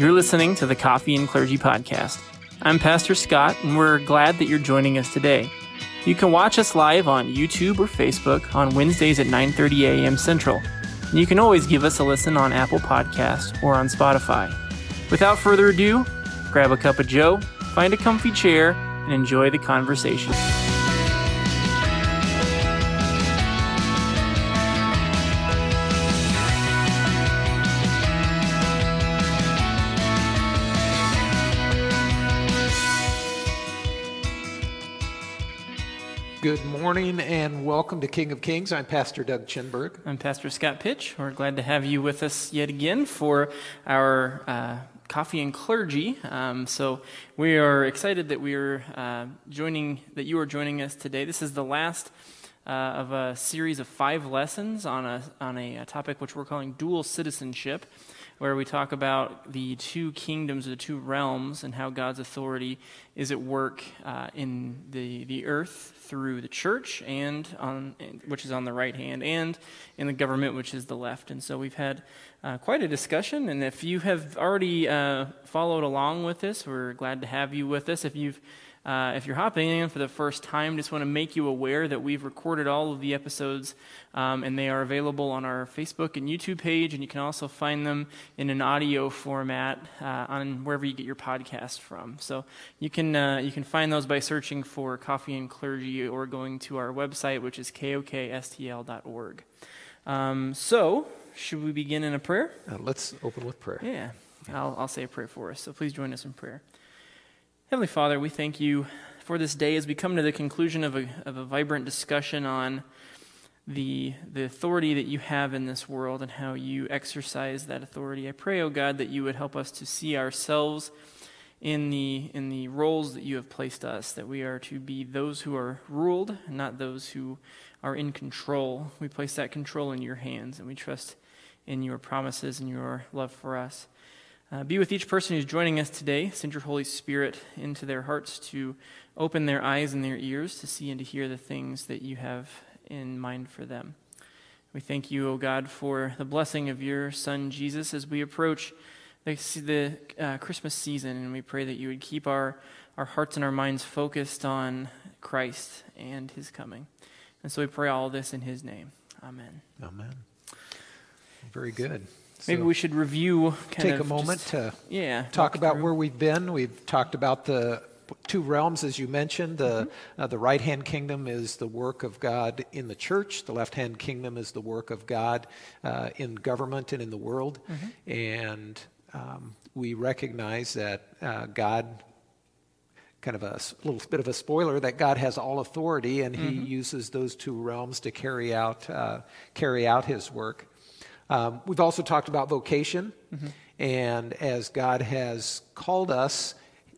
You're listening to the Coffee and Clergy Podcast. I'm Pastor Scott, and we're glad that you're joining us today. You can watch us live on YouTube or Facebook on Wednesdays at 9:30 a.m. Central. And you can always give us a listen on Apple Podcast or on Spotify. Without further ado, grab a cup of joe, find a comfy chair, and enjoy the conversation. Morning and welcome to King of Kings. I'm Pastor Doug Chinberg. I'm Pastor Scott Pitch. We're glad to have you with us yet again for our uh, coffee and clergy. Um, so we are excited that we are uh, joining, that you are joining us today. This is the last uh, of a series of five lessons on a on a, a topic which we're calling dual citizenship where we talk about the two kingdoms, the two realms, and how God's authority is at work uh, in the, the earth through the church, and on, which is on the right hand, and in the government, which is the left. And so we've had uh, quite a discussion. And if you have already uh, followed along with this, we're glad to have you with us. If you've uh, if you're hopping in for the first time, just want to make you aware that we've recorded all of the episodes um, and they are available on our Facebook and YouTube page, and you can also find them in an audio format uh, on wherever you get your podcast from. So you can, uh, you can find those by searching for Coffee and Clergy or going to our website, which is kokstl.org. Um, so, should we begin in a prayer? Uh, let's open with prayer. Yeah, I'll, I'll say a prayer for us. So please join us in prayer. Heavenly Father, we thank you for this day as we come to the conclusion of a, of a vibrant discussion on the, the authority that you have in this world and how you exercise that authority. I pray, O oh God, that you would help us to see ourselves in the, in the roles that you have placed us, that we are to be those who are ruled, not those who are in control. We place that control in your hands, and we trust in your promises and your love for us. Uh, be with each person who's joining us today. Send your Holy Spirit into their hearts to open their eyes and their ears to see and to hear the things that you have in mind for them. We thank you, O God, for the blessing of your Son Jesus as we approach the, the uh, Christmas season, and we pray that you would keep our, our hearts and our minds focused on Christ and his coming. And so we pray all this in his name. Amen. Amen. Very good. Maybe so we should review. take a moment just, to yeah, talk about through. where we've been. We've talked about the two realms, as you mentioned. The, mm-hmm. uh, the right hand kingdom is the work of God in the church, the left hand kingdom is the work of God uh, in government and in the world. Mm-hmm. And um, we recognize that uh, God kind of a little bit of a spoiler that God has all authority and mm-hmm. he uses those two realms to carry out uh, carry out his work. Um, we've also talked about vocation, mm-hmm. and as God has called us,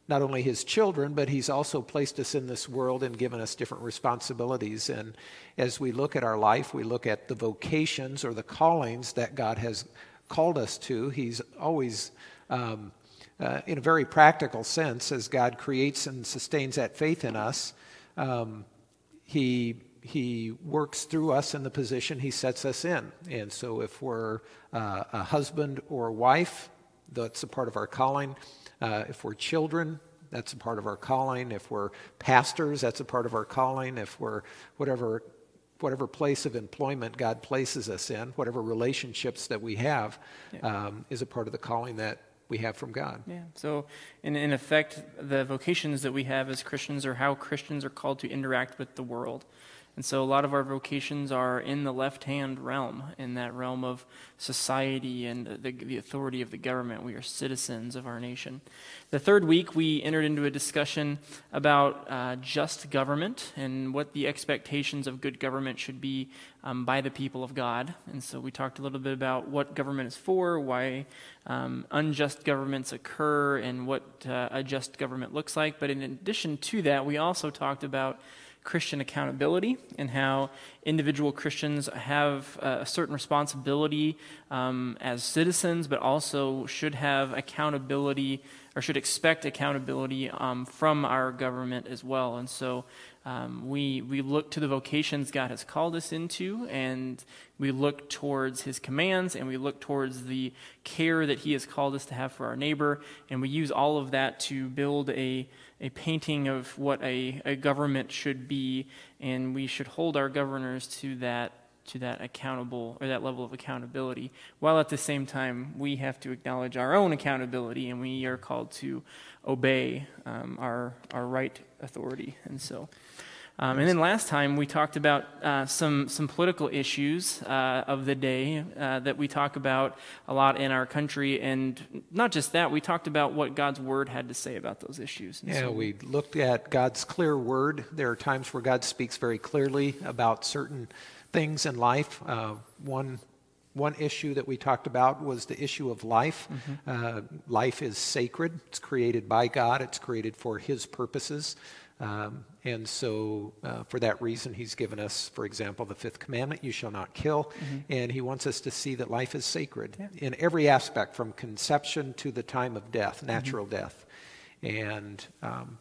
not only His children, but He's also placed us in this world and given us different responsibilities. And as we look at our life, we look at the vocations or the callings that God has called us to. He's always um, uh, in a very practical sense, as God creates and sustains that faith in us, um, He he works through us in the position he sets us in. And so if we're uh, a husband or a wife, that's a part of our calling. Uh, if we're children, that's a part of our calling. If we're pastors, that's a part of our calling. If we're whatever whatever place of employment God places us in, whatever relationships that we have, yeah. um, is a part of the calling that we have from God. Yeah. So, in, in effect, the vocations that we have as Christians are how Christians are called to interact with the world. And so a lot of our vocations are in the left hand realm, in that realm of society and the, the, authority of the government. We are citizens of our nation. The third week, we entered into a discussion about uh, just government and what the expectations of good government should be um, by the people of God. And so we talked a little bit about what government is for, why um, unjust governments occur, and what uh, a just government looks like. But in addition to that, we also talked about Christian accountability and how individual Christians have a certain responsibility um, as citizens, but also should have accountability or should expect accountability um, from our government as well. And so Um, we, we look to the vocations God has called us into, and we look towards His commands, and we look towards the care that He has called us to have for our neighbor, and we use all of that to build a, a painting of what a, a government should be, and we should hold our governors to that to that accountable or that level of accountability while at the same time we have to acknowledge our own accountability and we are called to obey um, our our right authority. And so um, and then last time we talked about uh, some some political issues uh, of the day uh, that we talk about a lot in our country, and not just that, we talked about what God's word had to say about those issues. And yeah, so we looked at God's clear word. There are times where God speaks very clearly about certain things in life. Uh, one one issue that we talked about was the issue of life. Mm-hmm. Uh, life is sacred. It's created by God. It's created for His purposes. Um, and so, uh, for that reason, he's given us, for example, the fifth commandment you shall not kill. Mm-hmm. And he wants us to see that life is sacred yeah. in every aspect, from conception to the time of death, mm-hmm. natural mm-hmm. death. And, um,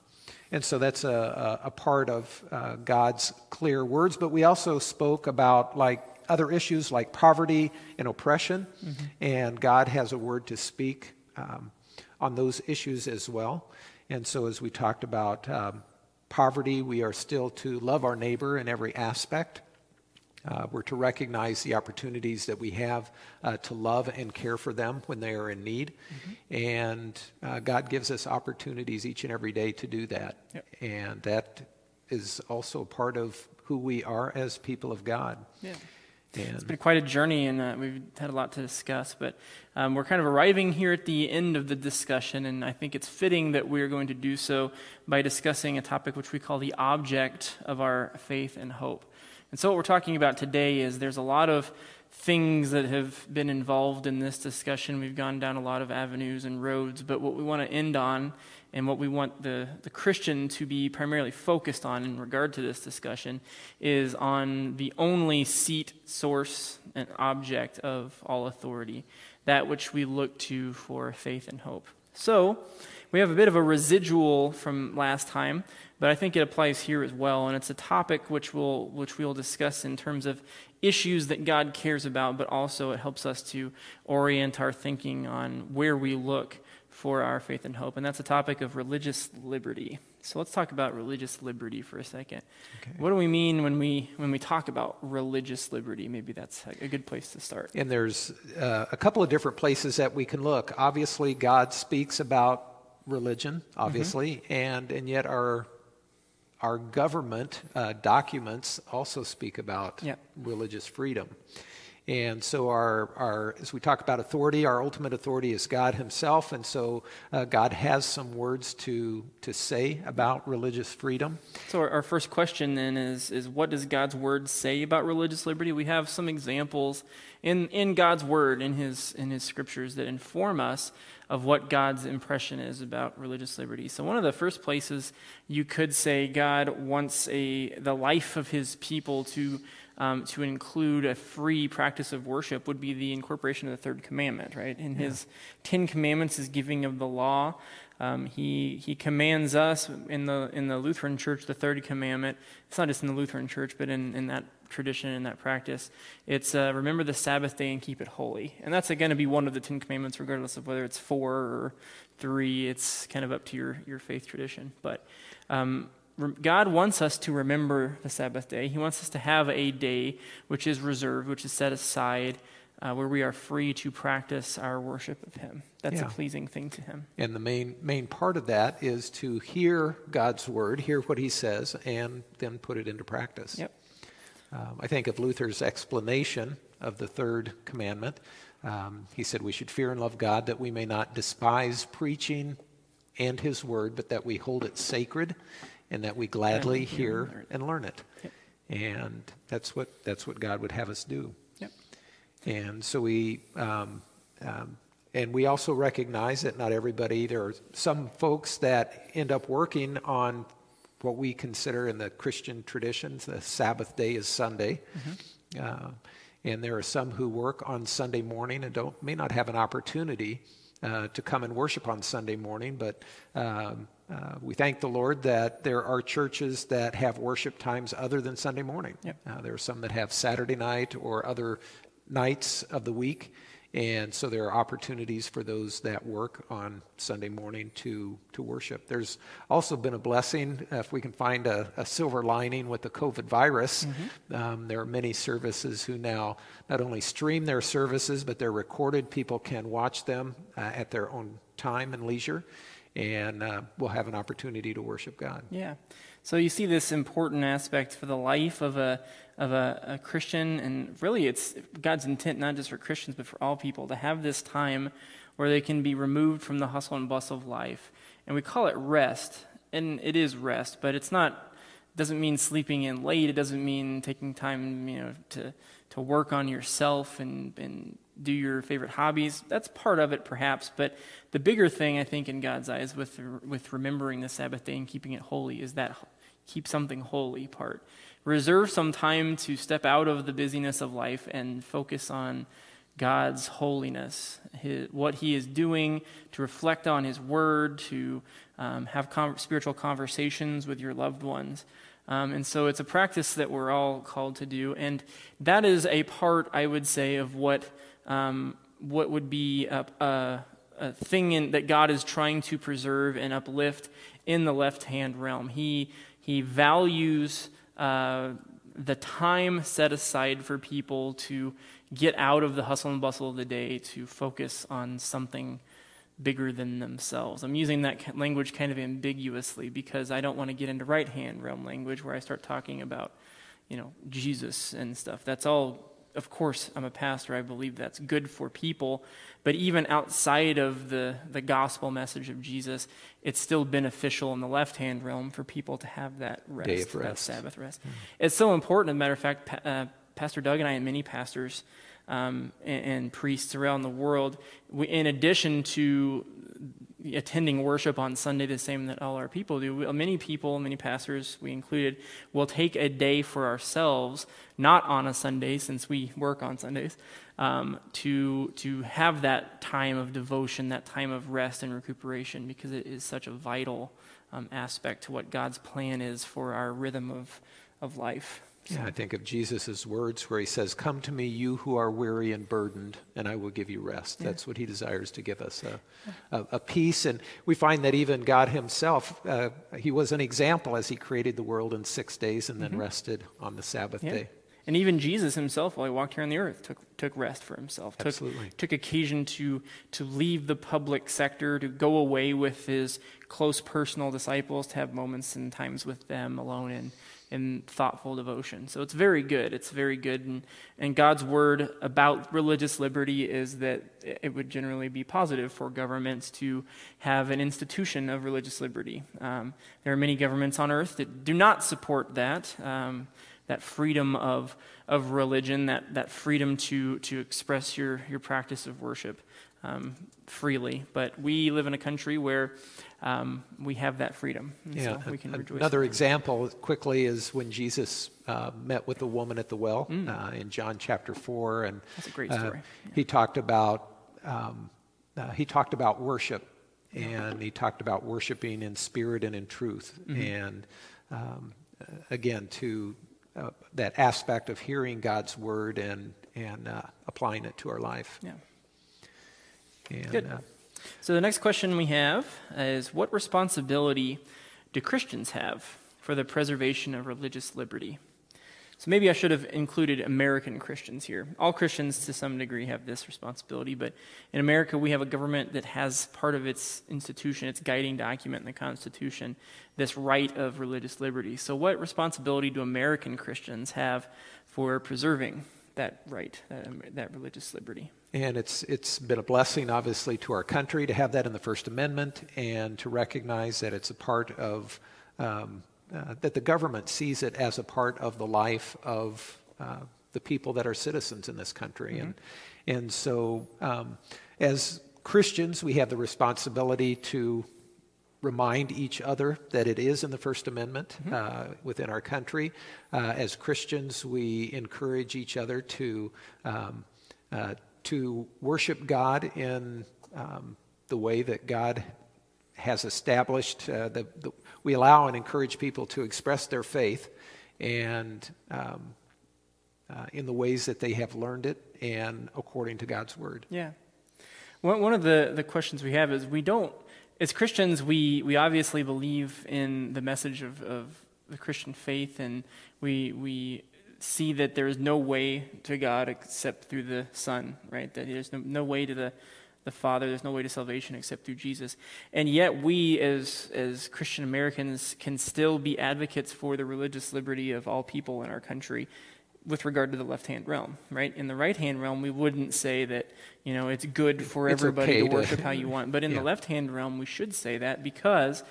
and so that's a, a, a part of uh, God's clear words. But we also spoke about like other issues like poverty and oppression. Mm-hmm. And God has a word to speak um, on those issues as well. And so, as we talked about, um, poverty, we are still to love our neighbor in every aspect. Uh, we're to recognize the opportunities that we have uh, to love and care for them when they are in need. Mm-hmm. And uh, God gives us opportunities each and every day to do that. Yep. And that is also part of who we are as people of God. Yeah. Dan. It's been quite a journey, and uh, we've had a lot to discuss. But um, we're kind of arriving here at the end of the discussion, and I think it's fitting that we're going to do so by discussing a topic which we call the object of our faith and hope. And so, what we're talking about today is there's a lot of things that have been involved in this discussion. We've gone down a lot of avenues and roads, but what we want to end on and what we want the, the Christian to be primarily focused on in regard to this discussion is on the only seat, source, and object of all authority, that which we look to for faith and hope. So, we have a bit of a residual from last time, but I think it applies here as well, and it's a topic which we'll, which we'll discuss in terms of issues that God cares about, but also it helps us to orient our thinking on where we look for our faith and hope, and that's a topic of religious liberty. So let's talk about religious liberty for a second. Okay. What do we mean when we when we talk about religious liberty? Maybe that's a good place to start. And there's uh, a couple of different places that we can look. Obviously, God speaks about religion, obviously, mm-hmm. and and yet our our government uh, documents also speak about yep. religious freedom. And so, our, our, as we talk about authority, our ultimate authority is God Himself. And so, uh, God has some words to, to say about religious freedom. So, our, our, first question then is, is what does God's Word say about religious liberty? We have some examples in, in God's Word, in his, in his scriptures, that inform us of what God's impression is about religious liberty. So, one of the first places you could say God wants a, the life of His people to um, to include a free practice of worship would be the incorporation of the third commandment, right? In yeah. his Ten Commandments, his giving of the law, um, he, he commands us in the, in the Lutheran church, the third commandment. It's not just in the Lutheran church, but in, in that tradition and that practice. It's uh, remember the Sabbath day and keep it holy. And that's going to be one of the Ten Commandments, regardless of whether it's four or three. It's kind of up to your, your faith tradition. But um, God wants us to remember the Sabbath day. He wants us to have a day which is reserved, which is set aside, uh, where we are free to practice our worship of Him. That's yeah. a pleasing thing to Him. And the main main part of that is to hear God's word, hear what He says, and then put it into practice. Yep. Um, I think of Luther's explanation of the third commandment. Um, he said we should fear and love God that we may not despise preaching and His word, but that we hold it sacred and that we gladly hear and learn it. Yep. And that's what that's what God would have us do. Yep. And so we um, um, and we also recognize that not everybody. There are some folks that end up working on what we consider in the Christian traditions. The Sabbath day is Sunday. Mm-hmm. Uh, and there are some who work on Sunday morning and don't may not have an opportunity uh, to come and worship on Sunday morning, but um, uh, we thank the Lord that there are churches that have worship times other than Sunday morning. Yep. Uh, there are some that have Saturday night or other nights of the week. And so there are opportunities for those that work on Sunday morning to, to worship. There's also been a blessing if we can find a, a silver lining with the COVID virus. Mm-hmm. Um, there are many services who now not only stream their services, but they're recorded. People can watch them uh, at their own time and leisure, and uh, we'll have an opportunity to worship God. Yeah. So you see this important aspect for the life of a of a, a, Christian, and really it's God's intent not just for Christians but for all people to have this time where they can be removed from the hustle and bustle of life, and we call it rest, and it is rest, but it's not. Doesn't mean sleeping in late. It doesn't mean taking time, you know, to to work on yourself and and do your favorite hobbies. That's part of it, perhaps. But the bigger thing, I think, in God's eyes, with with remembering the Sabbath day and keeping it holy, is that keep something holy part. Reserve some time to step out of the busyness of life and focus on God's holiness, his, what He is doing, to reflect on His Word, to um, have com- spiritual conversations with your loved ones. Um, and so it's a practice that we're all called to do. And that is a part, I would say, of what, um, what would be a, a, a thing in, that God is trying to preserve and uplift in the left hand realm. He he values uh, the time set aside for people to get out of the hustle and bustle of the day to focus on something bigger than themselves. I'm using that language kind of ambiguously because I don't want to get into right hand realm language where I start talking about, you know, Jesus and stuff. That's all of course, I'm a pastor. I believe that's good for people. But even outside of the, the gospel message of Jesus, it's still beneficial in the left hand realm for people to have that rest, Day of rest. that Sabbath rest. Mm. It's so important. As a matter of fact, pa- uh, Pastor Doug and I, and many pastors um, and, and, priests around the world, we, in addition to attending worship on Sunday the same that all our people do. Many people, many pastors, we included, will take a day for ourselves, not on a Sunday since we work on Sundays, um, to to have that time of devotion, that time of rest and recuperation, because it is such a vital um, aspect to what God's plan is for our rhythm of of life. Yeah, I think of Jesus' words where he says, Come to me, you who are weary and burdened, and I will give you rest. Yeah. That's what he desires to give us a, a, a, peace. And we find that even God himself, uh, he was an example as he created the world in six days and then mm-hmm. rested on the Sabbath yeah. day. And even Jesus himself, while he walked here on the earth, took, took rest for himself. Took, Absolutely. Took occasion to, to leave the public sector, to go away with his close personal disciples, to have moments and times with them alone and in thoughtful devotion. So it's very good. It's very good. And, and God's word about religious liberty is that it would generally be positive for governments to have an institution of religious liberty. Um, there are many governments on earth that do not support that. Um, that freedom of, of religion, that, that freedom to, to express your, your practice of worship um, freely. But we live in a country where um, we have that freedom. yeah, so we can rejoice. Another example, quickly, is when Jesus uh, met with the woman at the well mm. uh, in John chapter four, and that's a great uh, story. Yeah. He talked about um, uh, he talked about worship, and he talked about worshiping in spirit and in truth, mm-hmm. and um, again to uh, that aspect of hearing God's word and and uh, applying it to our life. Yeah. And, Good. So the next question we have is what responsibility do Christians have for the preservation of religious liberty? So maybe I should have included American Christians here. All Christians to some degree have this responsibility, but in America we have a government that has part of its institution, its guiding document in the Constitution, this right of religious liberty. So what responsibility do American Christians have for preserving that right, that, that religious liberty? And it's, it's been a blessing, obviously, to our country to have that in the First Amendment and to recognize that it's a part of, um, uh, that the government sees it as a part of the life of uh, the people that are citizens in this country. Mm-hmm. And, and so, um, as Christians, we have the responsibility to remind each other that it is in the First Amendment mm-hmm. uh, within our country. Uh, as Christians, we encourage each other to um, uh, to worship God in um, the way that God has established uh, the, the, we allow and encourage people to express their faith and um, uh, in the ways that they have learned it and according to God's word. Yeah. One, one of the, the questions we have is we don't, as Christians, we, we obviously believe in the message of, of the Christian faith and we, we see that there is no way to God except through the Son, right? That there's no, no way to the, the Father, there's no way to salvation except through Jesus. And yet, we as, as Christian Americans can still be advocates for the religious liberty of all people in our country with regard to the left hand realm, right? In the right hand realm, we wouldn't say that, you know, it's good for it's everybody okay to worship how you want. But in yeah. the left hand realm, we should say that because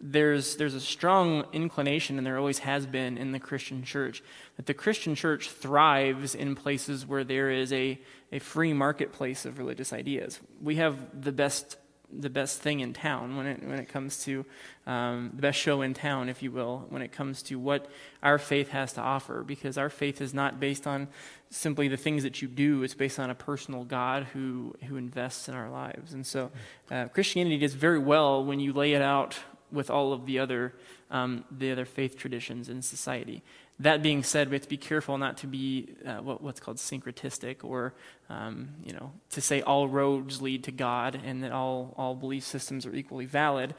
there's, there's a strong inclination, and there always has been in the Christian church, that the Christian church thrives in places where there is a, a free marketplace of religious ideas. We have the best, the best thing in town when it, when it comes to um, the best show in town, if you will, when it comes to what our faith has to offer, because our faith is not based on simply the things that you do, it's based on a personal God who, who invests in our lives. And so uh, Christianity does very well when you lay it out with all of the other, um, the other faith traditions in society. That being said, we have to be careful not to be uh, what, what's called syncretistic, or um, you know, to say all roads lead to God and that all, all belief systems are equally valid.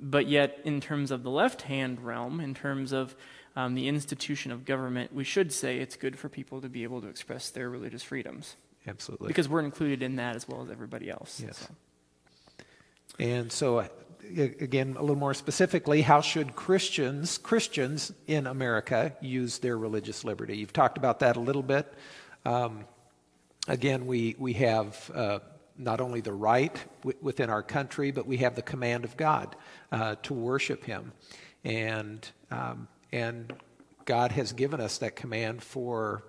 But yet, in terms of the left hand realm, in terms of um, the institution of government, we should say it's good for people to be able to express their religious freedoms. Absolutely. Because we're included in that as well as everybody else. Yes. So. And so again, a little more specifically, how should Christians, Christians in America, use their religious liberty? You've talked about that a little bit. Um, again, we, we have uh, not only the right w- within our country, but we have the command of God uh, to worship Him. And, um, and God has given us that command for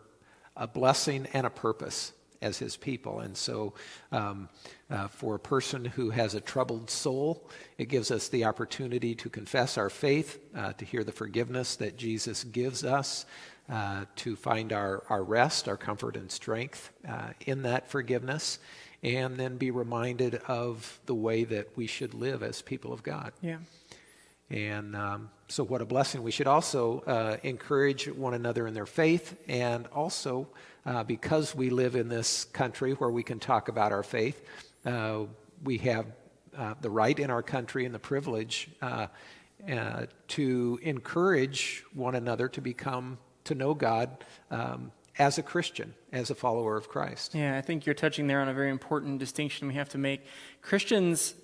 a blessing and a purpose as his people. And so, um, uh, for a person who has a troubled soul, it gives us the opportunity to confess our faith, uh, to hear the forgiveness that Jesus gives us, uh, to find our, our rest, our comfort, and strength uh, in that forgiveness, and then be reminded of the way that we should live as people of God. Yeah. And um, so, what a blessing. We should also uh, encourage one another in their faith and also uh, because we live in this country where we can talk about our faith, uh, we have uh, the right in our country and the privilege uh, uh, to encourage one another to become, to know God um, as a Christian, as a follower of Christ. Yeah, I think you're touching there on a very important distinction we have to make. Christians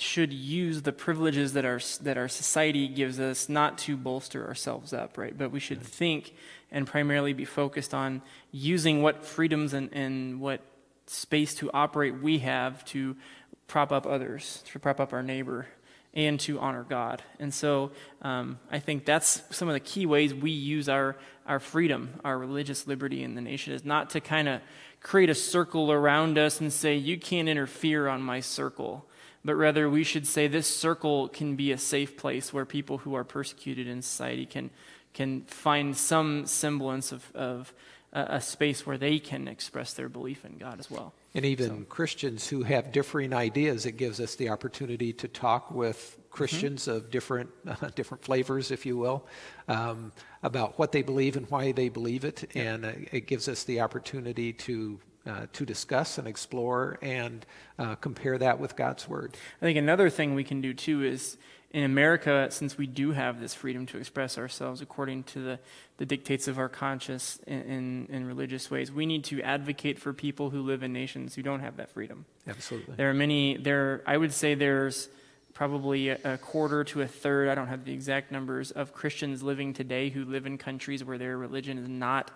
should use the privileges that our, that our society gives us not to bolster ourselves up, right? But we should think and primarily be focused on using what freedoms and, and what space to operate we have to prop up others, to prop up our neighbor, and to honor God. And so um, I think that's some of the key ways we use our, our freedom, our religious liberty in the nation, is not to kind of create a circle around us and say, you can't interfere on my circle. But rather, we should say this circle can be a safe place where people who are persecuted in society can can find some semblance of, of a, space where they can express their belief in God as well. And even so. Christians who have differing ideas, it gives us the opportunity to talk with Christians mm-hmm. of different uh, different flavors, if you will, um, about what they believe and why they believe it, yeah. and uh, it gives us the opportunity to uh, to discuss and explore and uh, compare that with God's Word. I think another thing we can do too is in America, since we do have this freedom to express ourselves according to the, the dictates of our conscience in, in, in, religious ways, we need to advocate for people who live in nations who don't have that freedom. Absolutely. There are many, there, I would say there's probably a, a quarter to a third, I don't have the exact numbers, of Christians living today who live in countries where their religion is not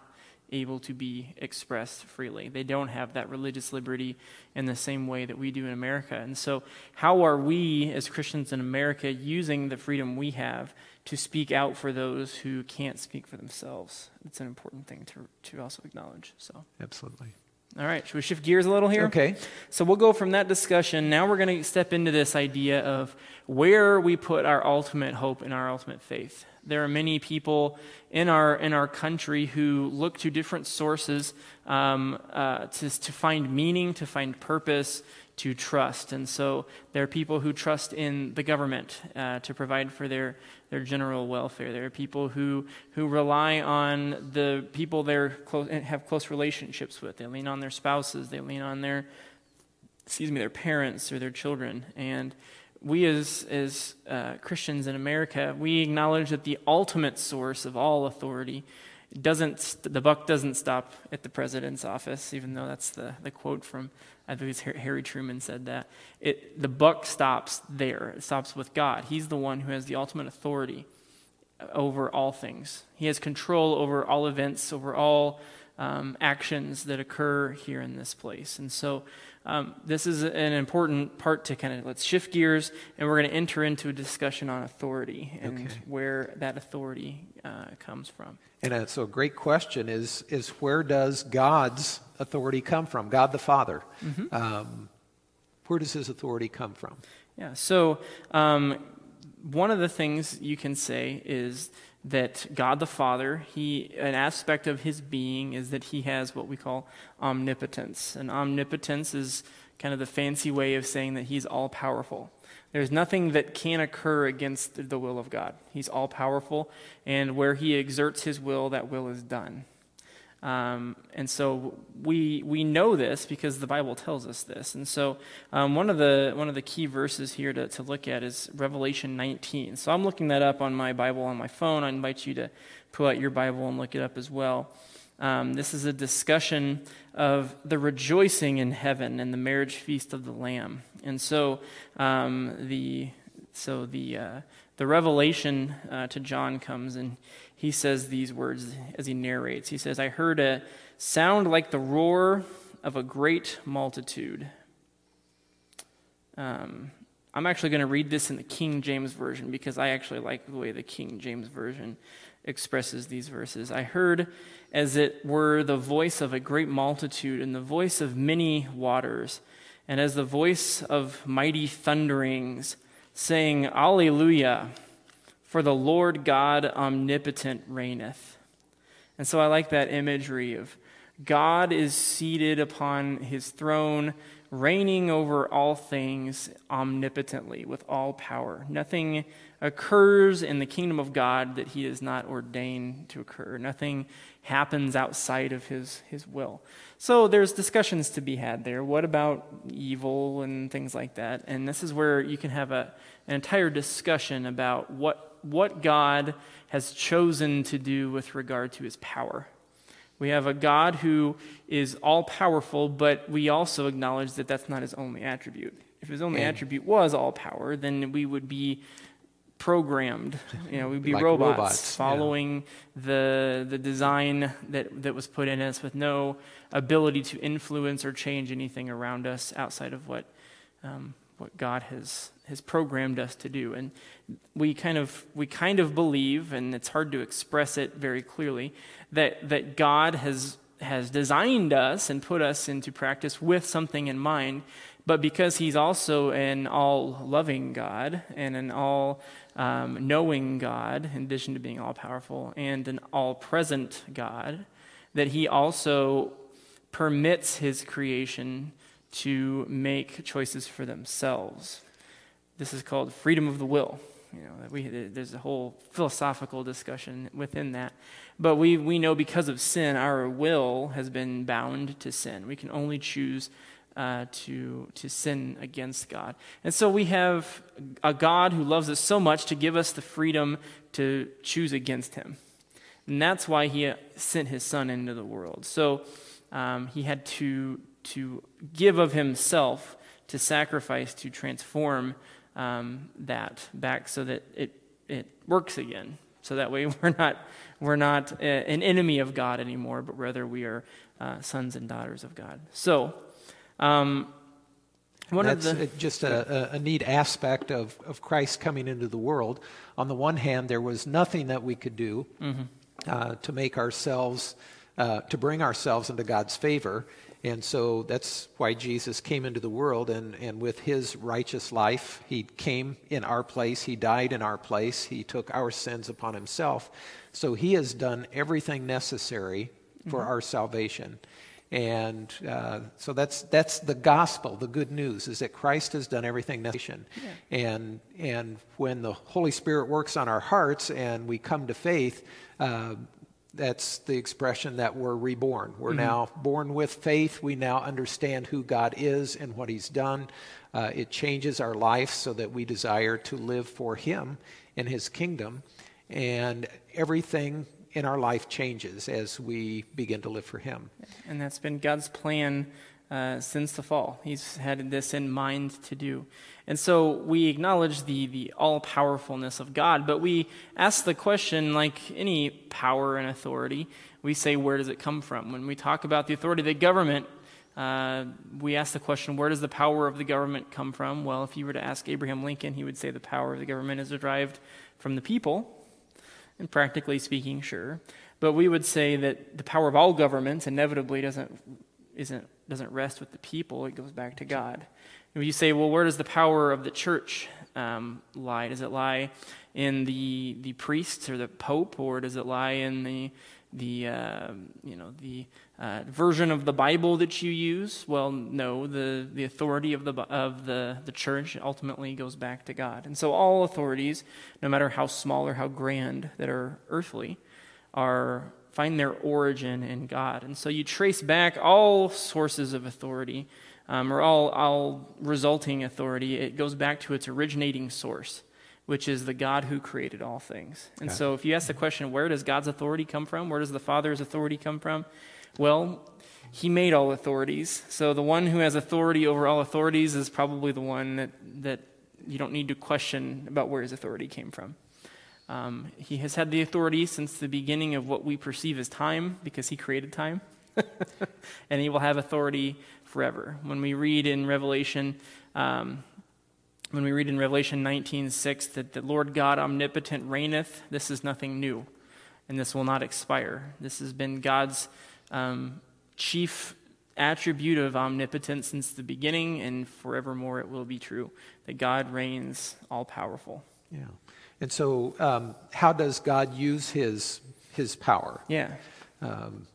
able to be expressed freely. They don't have that religious liberty in the same way that we do in America. And so, how are we as Christians in America using the freedom we have to speak out for those who can't speak for themselves? It's an important thing to, to also acknowledge. So, absolutely. All right, should we shift gears a little here? Okay. So we'll go from that discussion. Now we're going to step into this idea of where we put our ultimate hope and our ultimate faith. There are many people in our, in our country who look to different sources um, uh, to, to find meaning, to find purpose, to trust. And so there are people who trust in the government uh, to provide for their, their general welfare. There are people who, who rely on the people they have close relationships with. They lean on their spouses, they lean on their, excuse me, their parents or their children. And we as, as uh, Christians in America, we acknowledge that the ultimate source of all authority doesn't, the buck doesn't stop at the president's office, even though that's the, the quote from, I think it's Harry Truman said that. It, the buck stops there. It stops with God. He's the one who has the ultimate authority over all things. He has control over all events, over all um, actions that occur here in this place. And so um, this is an important part to kind of let's shift gears and we're going to enter into a discussion on authority and okay. where that authority uh, comes from. And uh, so, a great question is is where does God's authority come from? God the Father. Mm-hmm. Um, where does His authority come from? Yeah. So, um, one of the things you can say is that God the Father, he an aspect of his being is that he has what we call omnipotence. And omnipotence is kind of the fancy way of saying that he's all powerful. There's nothing that can occur against the will of God. He's all powerful, and where he exerts his will, that will is done. Um, and so we we know this because the Bible tells us this. And so um, one of the one of the key verses here to, to look at is Revelation 19. So I'm looking that up on my Bible on my phone. I invite you to pull out your Bible and look it up as well. Um, this is a discussion of the rejoicing in heaven and the marriage feast of the Lamb. And so um, the so the uh, the revelation uh, to John comes and he says these words as he narrates. He says, I heard a sound like the roar of a great multitude. Um, I'm actually going to read this in the King James Version because I actually like the way the King James Version expresses these verses. I heard, as it were, the voice of a great multitude and the voice of many waters, and as the voice of mighty thunderings, saying, Alleluia! For the Lord God omnipotent reigneth. And so I like that imagery of God is seated upon his throne, reigning over all things omnipotently, with all power. Nothing occurs in the kingdom of God that he has not ordained to occur. Nothing happens outside of his, his will. So there's discussions to be had there. What about evil and things like that? And this is where you can have a, an entire discussion about what what God has chosen to do with regard to his power. We have a God who is all powerful, but we also acknowledge that that's not his only attribute. If his only attribute was all power, then we would be programmed. You know, we'd be like robots, robots, following yeah. the the design that that was put in us with no ability to influence or change anything around us outside of what um, what God has has programmed us to do. And we kind of we kind of believe, and it's hard to express it very clearly, that that God has has designed us and put us into practice with something in mind. But because He's also an all loving God and an all um, knowing God, in addition to being all powerful, and an all present God, that He also permits His creation to make choices for themselves. This is called freedom of the will. You know, we, there's a whole philosophical discussion within that. But we, we know because of sin, our will has been bound to sin. We can only choose uh, to, to sin against God. And so we have a God who loves us so much to give us the freedom to choose against him. And that's why he uh, sent his son into the world. So um, he had to, to give of himself to sacrifice, to transform um, that back so that it, it works again. So that way we're not, we're not a, an enemy of God anymore, but rather we are uh, sons and daughters of God. So, um, one That's of the, just a, a, neat aspect of, of Christ coming into the world. On the one hand, there was nothing that we could do mm-hmm. uh, to make ourselves, uh, to bring ourselves into God's favor. And so that's why Jesus came into the world, and, and with his righteous life, he came in our place, he died in our place, he took our sins upon himself. So he has done everything necessary for mm-hmm. our salvation. And uh, so that's, that's the gospel, the good news, is that Christ has done everything necessary. Yeah. And, and when the Holy Spirit works on our hearts and we come to faith, uh, that's the expression that we're reborn. We're mm-hmm. now born with faith. We now understand who God is and what He's done. Uh, it changes our life so that we desire to live for Him and His kingdom. And everything in our life changes as we begin to live for Him. And that's been God's plan uh, since the fall. He's had this in mind to do. And so we acknowledge the, the all powerfulness of God, but we ask the question like any power and authority, we say, where does it come from? When we talk about the authority of the government, uh, we ask the question, where does the power of the government come from? Well, if you were to ask Abraham Lincoln, he would say the power of the government is derived from the people. And practically speaking, sure. But we would say that the power of all governments inevitably doesn't, isn't, doesn't rest with the people, it goes back to God. And you say, well, where does the power of the church um, lie? Does it lie in the, the priests or the pope, or does it lie in the, the, uh, you know, the uh, version of the Bible that you use? Well, no, the, the authority of, the, of the, the church ultimately goes back to God. And so all authorities, no matter how small or how grand that are earthly, are find their origin in God. And so you trace back all sources of authority um, or all, all resulting authority, it goes back to its originating source, which is the God who created all things. And okay. so if you ask the question, where does God's authority come from? Where does the Father's authority come from? Well, he made all authorities. So the one who has authority over all authorities is probably the one that, that you don't need to question about where his authority came from. Um, he has had the authority since the beginning of what we perceive as time because he created time. and he will have authority forever. When we read in Revelation, um, when we read in Revelation 19:6 that the Lord God omnipotent reigneth, this is nothing new, and this will not expire. This has been God's um, chief attribute of omnipotence since the beginning, and forevermore it will be true that God reigns all powerful. Yeah. And so, um, how does God use his, his power? Yeah. Um,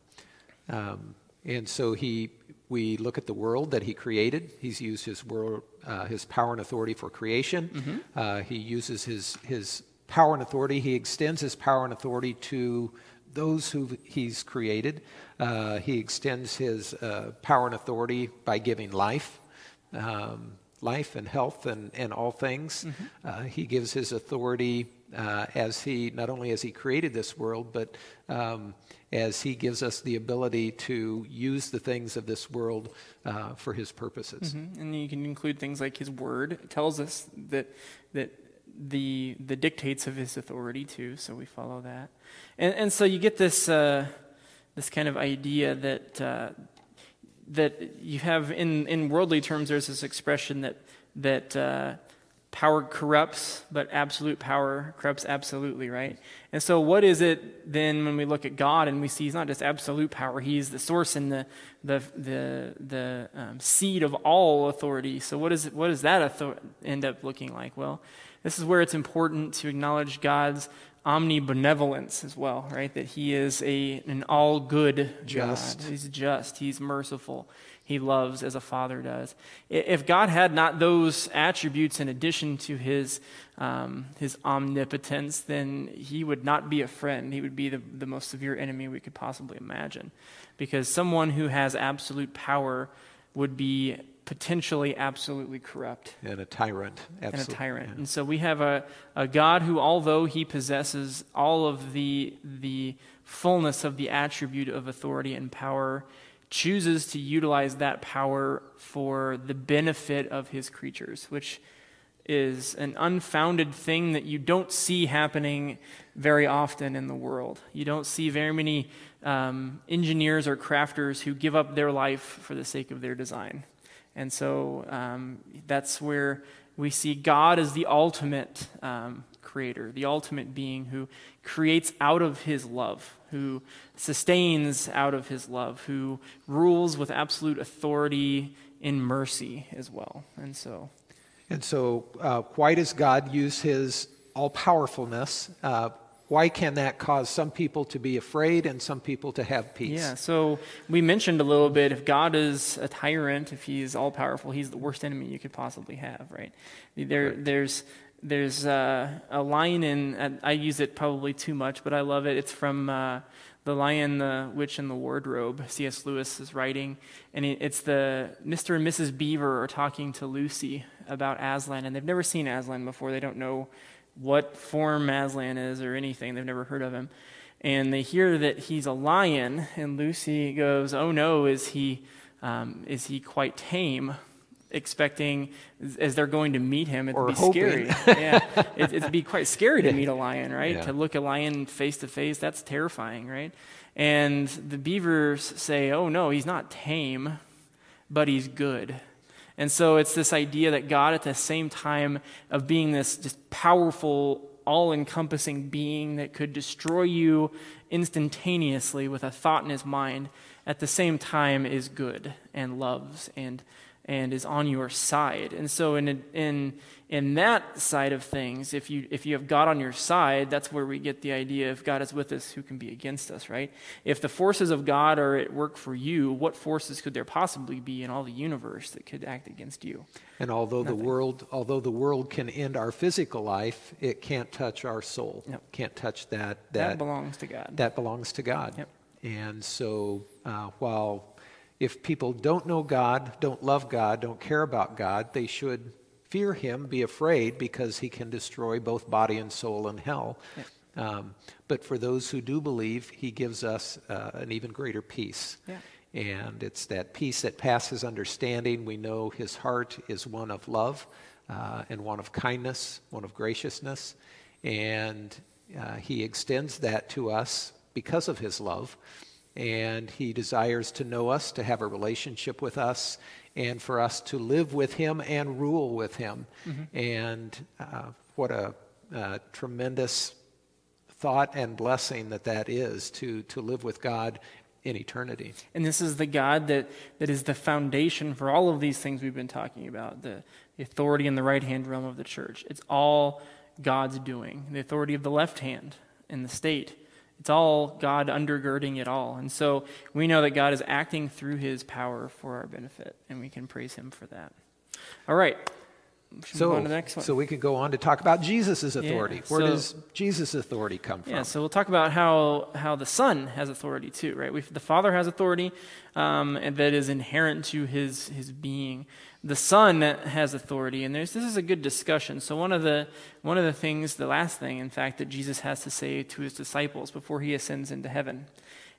um, and so he, we look at the world that he created. He's used his world, uh, his power and authority for creation. Mm-hmm. Uh, he uses his his power and authority. He extends his power and authority to those who he's created. Uh, he extends his uh, power and authority by giving life. Um, life and health and, and all things. Mm-hmm. Uh, he gives his authority uh, as he, not only as he created this world, but um, as He gives us the ability to use the things of this world uh, for His purposes. Mm-hmm. And you can include things like His Word. It tells us that that the the dictates of His authority too, so we follow that. And and so you get this uh, this kind of idea that. That you have in, in worldly terms, there's this expression that that uh, power corrupts, but absolute power corrupts absolutely, right? And so, what is it then when we look at God and we see He's not just absolute power; He's the source and the the the, the um, seed of all authority. So, what is what does that author- end up looking like? Well, this is where it's important to acknowledge God's omnibenevolence as well, right? That He is a an all good just. God. He's just. He's merciful he loves as a father does. If God had not those attributes in addition to his, um, his omnipotence, then he would not be a friend. He would be the, the most severe enemy we could possibly imagine. Because someone who has absolute power would be potentially absolutely corrupt. And a tyrant. Absolutely. And a tyrant. Yeah. And so we have a, a God who, although he possesses all of the, the fullness of the attribute of authority and power, chooses to utilize that power for the benefit of his creatures, which is an unfounded thing that you don't see happening very often in the world. You don't see very many um, engineers or crafters who give up their life for the sake of their design. And so um, that's where we see God as the ultimate um, creator, the ultimate being who creates out of his love, who sustains out of his love, who rules with absolute authority in mercy as well. And so. And so, uh, why does God use his all powerfulness? Uh, why can that cause some people to be afraid and some people to have peace? Yeah, so we mentioned a little bit if God is a tyrant, if he's all powerful, he's the worst enemy you could possibly have, right? There, right. There's, there's uh, a line in, I use it probably too much, but I love it. It's from uh, The Lion, the Witch, and the Wardrobe. C.S. Lewis is writing, and it's the Mr. and Mrs. Beaver are talking to Lucy about Aslan, and they've never seen Aslan before. They don't know what form Aslan is or anything. They've never heard of him. And they hear that he's a lion, and Lucy goes, Oh no, is he, um, is he quite tame? Expecting as they're going to meet him, it'd or be hoping. scary. yeah, it, would be quite scary to meet a lion, right? Yeah. To look a lion face to face, that's terrifying, right? And the beavers say, Oh no, he's not tame, but he's good. And so it's this idea that God, at the same time of being this just powerful, all encompassing being that could destroy you instantaneously with a thought in his mind, at the same time is good and loves and and is on your side. And so in in in that side of things, if you if you have God on your side, that's where we get the idea if God is with us, who can be against us, right? If the forces of God are at work for you, what forces could there possibly be in all the universe that could act against you? And although Nothing. the world although the world can end our physical life, it can't touch our soul. Yep. Can't touch that, that that belongs to God. That belongs to God. Yep. And so uh, while if people don't know God, don't love God, don't care about God, they should fear him, be afraid, because he can destroy both body and soul in hell. Yeah. Um, but for those who do believe, he gives us uh, an even greater peace. Yeah. And it's that peace that passes understanding. We know his heart is one of love uh, and one of kindness, one of graciousness. And uh, he extends that to us because of his love and He desires to know us, to have a relationship with us, and for us to live with Him and rule with Him. Mm-hmm. And uh, what a uh, tremendous thought and blessing that that is to, to live with God in eternity. And this is the God that, that is the foundation for all of these things we've been talking about the, the authority in the right hand realm of the church. It's all God's doing. The authority of the left hand in the state it's all God undergirding it all. And so we know that God is acting through his power for our benefit, and we can praise him for that. All right. So, so we could go on to talk about Jesus' authority. Yeah, Where so, does Jesus' authority come from? Yeah, so we'll talk about how, how the Son has authority too, right? We've, the Father has authority um, and that is inherent to his, his being the Son has authority, and this is a good discussion. So one of the one of the things, the last thing, in fact, that Jesus has to say to his disciples before he ascends into heaven,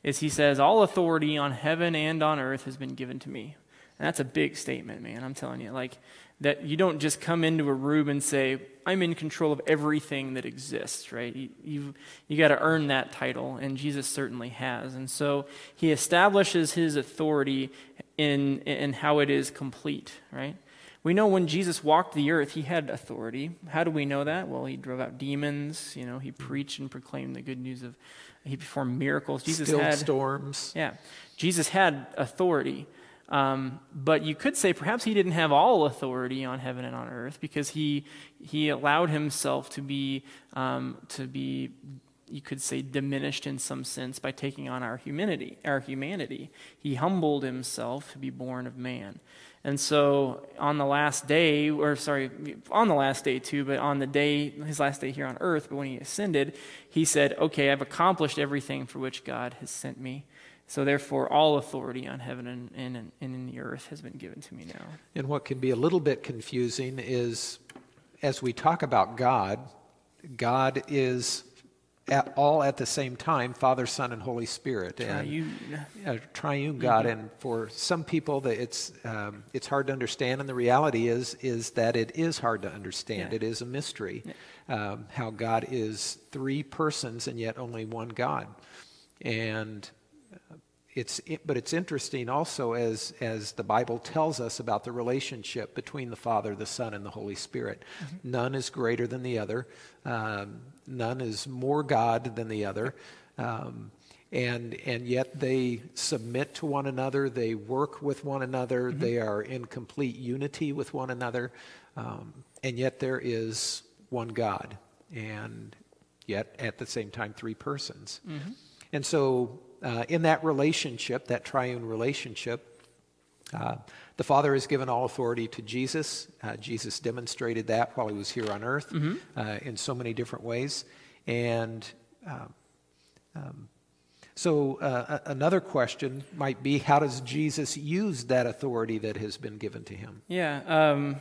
is he says, "All authority on heaven and on earth has been given to me." And that's a big statement, man. I'm telling you, like that you don't just come into a room and say, I'm in control of everything that exists, right? You, you, you got to earn that title, and Jesus certainly has. And so he establishes his authority in, in how it is complete, right? We know when Jesus walked the earth, he had authority. How do we know that? Well, he drove out demons, you know, he preached and proclaimed the good news of, he performed miracles. Jesus Stilled had storms. Yeah. Jesus had authority. Um, but you could say perhaps he didn't have all authority on heaven and on earth because he, he allowed himself to be, um, to be, you could say, diminished in some sense by taking on our humanity, our humanity. He humbled himself to be born of man. And so on the last day, or sorry, on the last day too, but on the day, his last day here on earth, but when he ascended, he said, Okay, I've accomplished everything for which God has sent me. So therefore, all authority on heaven and, and, and in the earth has been given to me now. And what can be a little bit confusing is as we talk about God, God is at, all at the same time Father, Son, and Holy Spirit. Triune. And, uh, triune God. Mm-hmm. And for some people, that it's, um, it's hard to understand. And the reality is, is that it is hard to understand. Yeah. It is a mystery yeah. um, how God is three persons and yet only one God. And it's, it, but it's interesting also as, as the Bible tells us about the relationship between the Father, the Son, and the Holy Spirit. Mm-hmm. None is greater than the other, um, none is more God than the other. Um, and, and yet they submit to one another, they work with one another, mm-hmm. they are in complete unity with one another, um, and yet there is one God, and yet at the same time, three persons. Mm-hmm. And so uh, in that relationship, that triune relationship, uh, the Father has given all authority to Jesus. Uh, Jesus demonstrated that while he was here on earth mm-hmm. Uh, in so many different ways. And um, um, so, uh, another question might be how does Jesus use that authority that has been given to him? Yeah. Um,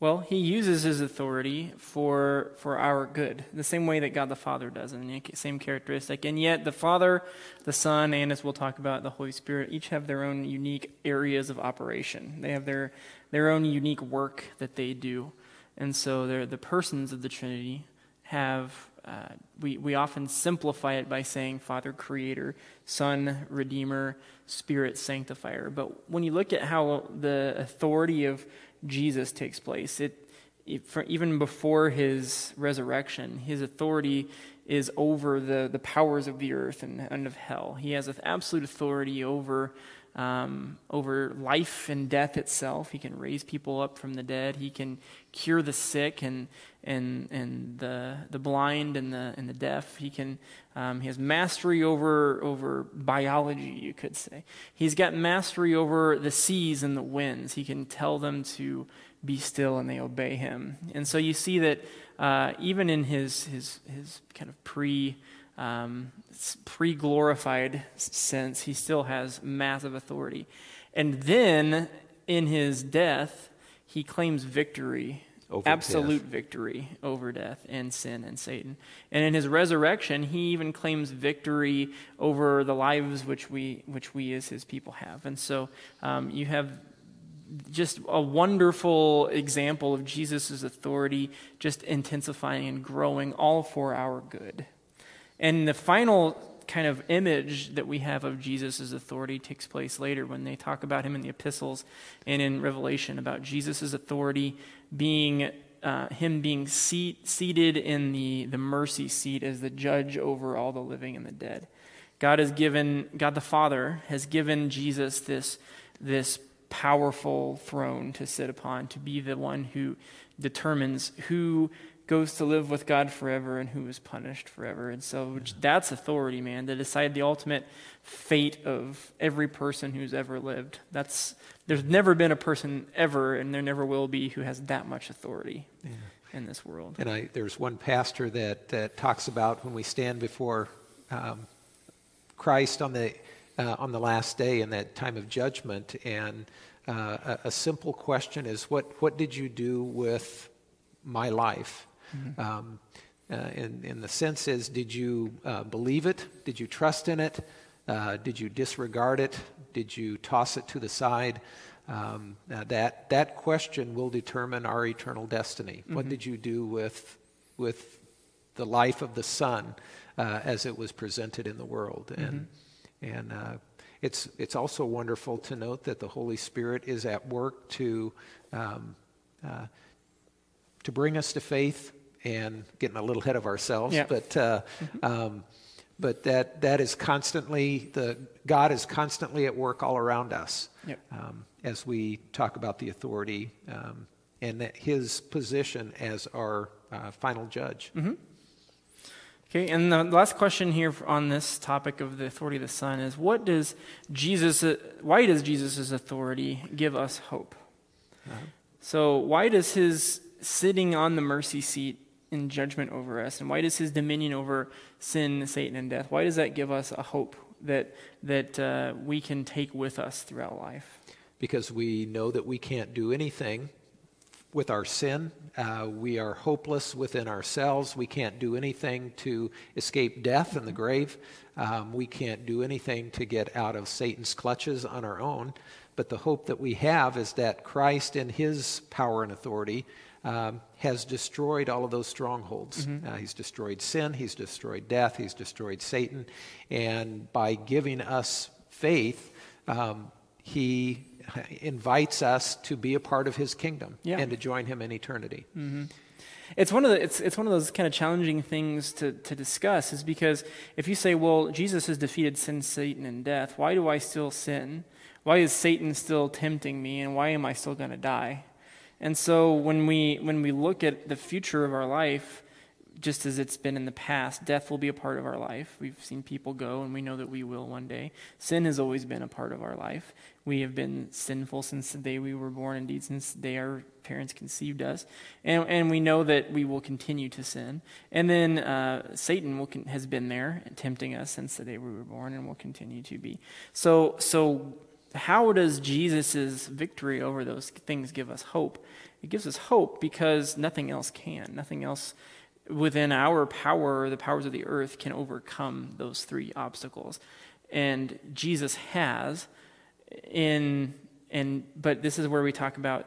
well, he uses his authority for, for our good, the same way that God the Father does, and the same characteristic. And yet, the Father, the Son, and as we'll talk about, the Holy Spirit, each have their own unique areas of operation. They have their, their own unique work that they do. And so, the persons of the Trinity have, uh, we, we often simplify it by saying Father, Creator, Son, Redeemer, Spirit, Sanctifier. But when you look at how the authority of Jesus takes place. It, it for, even before his resurrection, his authority is over the, the powers of the earth and, and of hell. He has absolute authority over, um, over life and death itself. He can raise people up from the dead. He can cure the sick and, and, and the, the blind and the, and the deaf. He, can, um, he has mastery over, over biology, you could say. He's got mastery over the seas and the winds. He can tell them to be still and they obey him. And so you see that uh, even in his, his, his kind of pre, um, pre glorified sense, he still has massive authority. And then in his death, he claims victory. Over absolute death. victory over death and sin and Satan. And in his resurrection, he even claims victory over the lives which we, which we as his people have. And so um, you have just a wonderful example of Jesus' authority just intensifying and growing, all for our good. And the final kind of image that we have of Jesus' authority takes place later when they talk about him in the epistles and in Revelation about Jesus' authority being. Uh, him being seat, seated in the, the mercy seat as the judge over all the living and the dead. God has given, God the Father has given Jesus this, this powerful throne to sit upon, to be the one who determines who goes to live with God forever and who is punished forever. And so that's authority, man, to decide the ultimate fate of every person who's ever lived. That's there's never been a person ever, and there never will be, who has that much authority. Yeah. In this world, and I, there's one pastor that, that talks about when we stand before um, Christ on the uh, on the last day in that time of judgment. And uh, a, a, simple question is, what, what did you do with my life? Mm-hmm. Um, uh, in, in the sense is, did you uh, believe it? Did you trust in it? Uh, did you disregard it? Did you toss it to the side? Um, that, that question will determine our eternal destiny. Mm-hmm. What did you do with, with the life of the Son uh, as it was presented in the world? And mm-hmm and uh, it's, it's also wonderful to note that the Holy Spirit is at work to, um, uh, to bring us to faith and getting a little ahead of ourselves. Yeah. But, uh, mm-hmm. um, but that, that is constantly, the, God is constantly at work all around us yep. um, as we talk about the authority um, and his position as our uh, final judge. Mm-hmm. Okay, and the last question here on this topic of the authority of the Son is what does Jesus, why does Jesus' authority give us hope? Uh-huh. So, why does his sitting on the mercy seat in judgment over us, and why does his dominion over sin, Satan, and death, why does that give us a hope that, that uh, we can take with us throughout life? Because we know that we can't do anything with our sin. Uh, we are hopeless within ourselves. We can't do anything to escape death and the grave. Um, we can't do anything to get out of Satan's clutches on our own. But the hope that we have is that Christ, in his power and authority, um, has destroyed all of those strongholds. Mm-hmm. Uh, he's destroyed sin, he's destroyed death, he's destroyed Satan. And by giving us faith, um, he invites us to be a part of his kingdom yeah. and to join him in eternity. Mm-hmm. It's one of the, it's, it's one of those kind of challenging things to, to discuss is because if you say, well, Jesus has defeated sin, Satan, and death, why do I still sin? Why is Satan still tempting me, and why am I still going to die? And so when we, when we look at the future of our life, just as it's been in the past, death will be a part of our life. We've seen people go, and we know that we will one day. Sin has always been a part of our life. We have been sinful since the day we were born, indeed, since the day our parents conceived us. And, and we know that we will continue to sin. And then uh, Satan will, has been there tempting us since the day we were born and will continue to be. So, so how does Jesus' victory over those things give us hope? It gives us hope because nothing else can. Nothing else within our power, the powers of the earth, can overcome those three obstacles. And Jesus has in and but this is where we talk about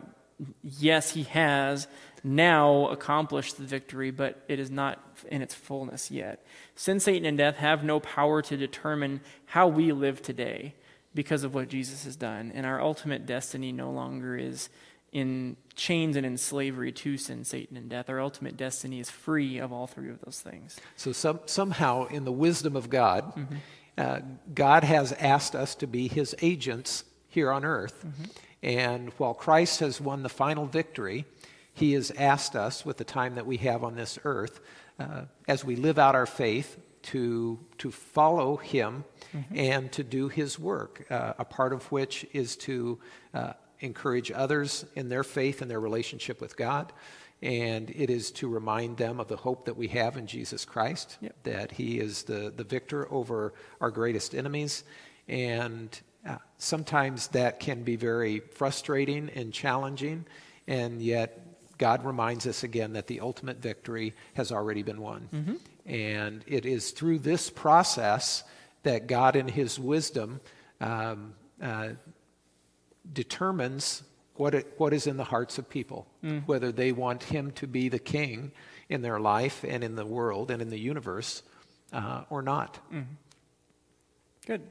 yes, he has now accomplished the victory, but it is not in its fullness yet. Sin, Satan, and death have no power to determine how we live today because of what Jesus has done. And our ultimate destiny no longer is in chains and in slavery to sin, Satan, and death. Our ultimate destiny is free of all three of those things. So, some, somehow, in the wisdom of God, mm-hmm. uh, God has asked us to be his agents here on earth. Mm-hmm. And while Christ has won the final victory, he has asked us, with the time that we have on this earth, uh, as we live out our faith, to, to follow him mm-hmm. and to do his work, uh, a part of which is to uh, encourage others in their faith and their relationship with God. And it is to remind them of the hope that we have in Jesus Christ, yep. that He is the, the victor over our greatest enemies. And uh, sometimes that can be very frustrating and challenging, and yet God reminds us again that the ultimate victory has already been won. Mm-hmm. And it is through this process that God, in His wisdom, um, uh, determines what, it, what is in the hearts of people, mm. whether they want him to be the king in their life and in the world and in the universe uh, or not. Mm. Good.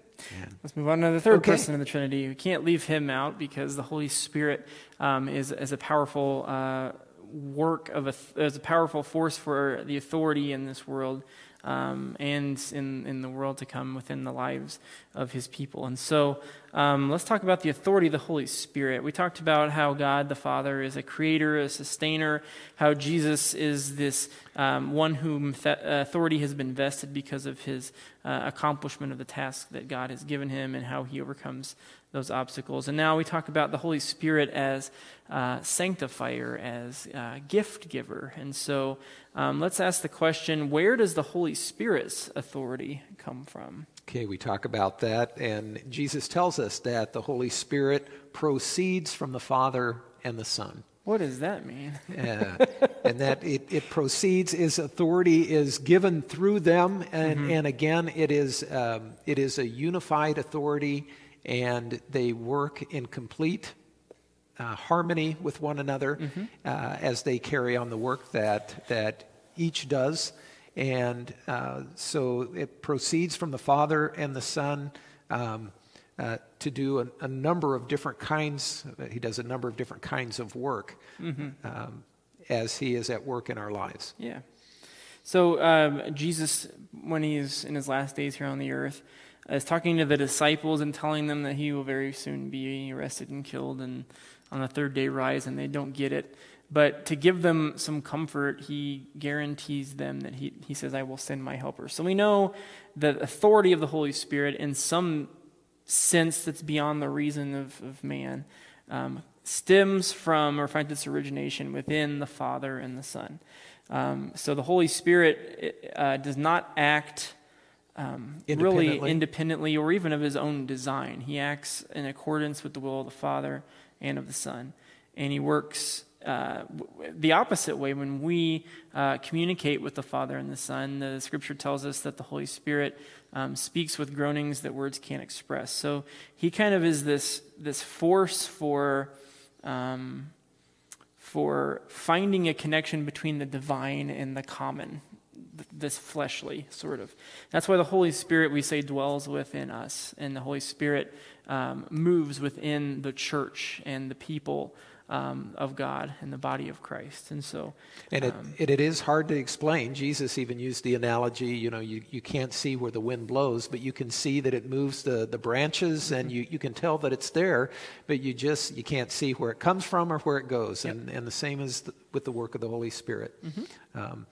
Let's move on to the third okay. person in the Trinity. We can't leave him out because the Holy Spirit um, is, is a powerful uh, work of a, as a powerful force for the authority in this world um, and in, in the world to come within the lives of his people. And so um, let's talk about the authority of the Holy Spirit. We talked about how God the Father is a creator, a sustainer, how Jesus is this um, one whom th- authority has been vested because of his uh, accomplishment of the task that God has given him, and how he overcomes those obstacles. And now we talk about the Holy Spirit as uh, sanctifier, as uh, gift giver. And so um, let's ask the question where does the Holy Spirit's authority come from? Okay, we talk about that, and Jesus tells us that the Holy Spirit proceeds from the Father and the Son. What does that mean? uh, and that it, it proceeds, His authority is given through them, and, mm-hmm. and again, it is, um, it is a unified authority and they work in complete uh, harmony with one another mm-hmm. uh, as they carry on the work that, that each does. And uh, so it proceeds from the Father and the Son um, uh, to do a, a, number of different kinds, he does a number of different kinds of work mm-hmm. um, as he is at work in our lives. Yeah. So um, Jesus, when he's in his last days here on the earth, is talking to the disciples and telling them that he will very soon be arrested and killed and on the third day rise, and they don't get it. But to give them some comfort, he guarantees them that he, he says, I will send my helper. So we know the authority of the Holy Spirit, in some sense that's beyond the reason of, of man, um, stems from or finds its origination within the Father and the Son. Um, so the Holy Spirit uh, does not act um, independently. really independently or even of his own design. He acts in accordance with the will of the Father and of the Son. And he works uh, the opposite way when we uh, communicate with the Father and the Son. The scripture tells us that the Holy Spirit um, speaks with groanings that words can't express. So he kind of is this, this force for. Um, for finding a connection between the divine and the common this fleshly sort of. That's why the Holy Spirit, we say, dwells within us, and the Holy Spirit um, moves within the church and the people um, of God and the body of Christ. And so. And it, um, it, it is hard to explain. Jesus even used the analogy you know, you, you can't see where the wind blows, but you can see that it moves the, the branches mm-hmm. and you, you can tell that it's there, but you just you can't see where it comes from or where it goes. Yep. And, and the same is the, with the work of the Holy Spirit. Mm-hmm. Um,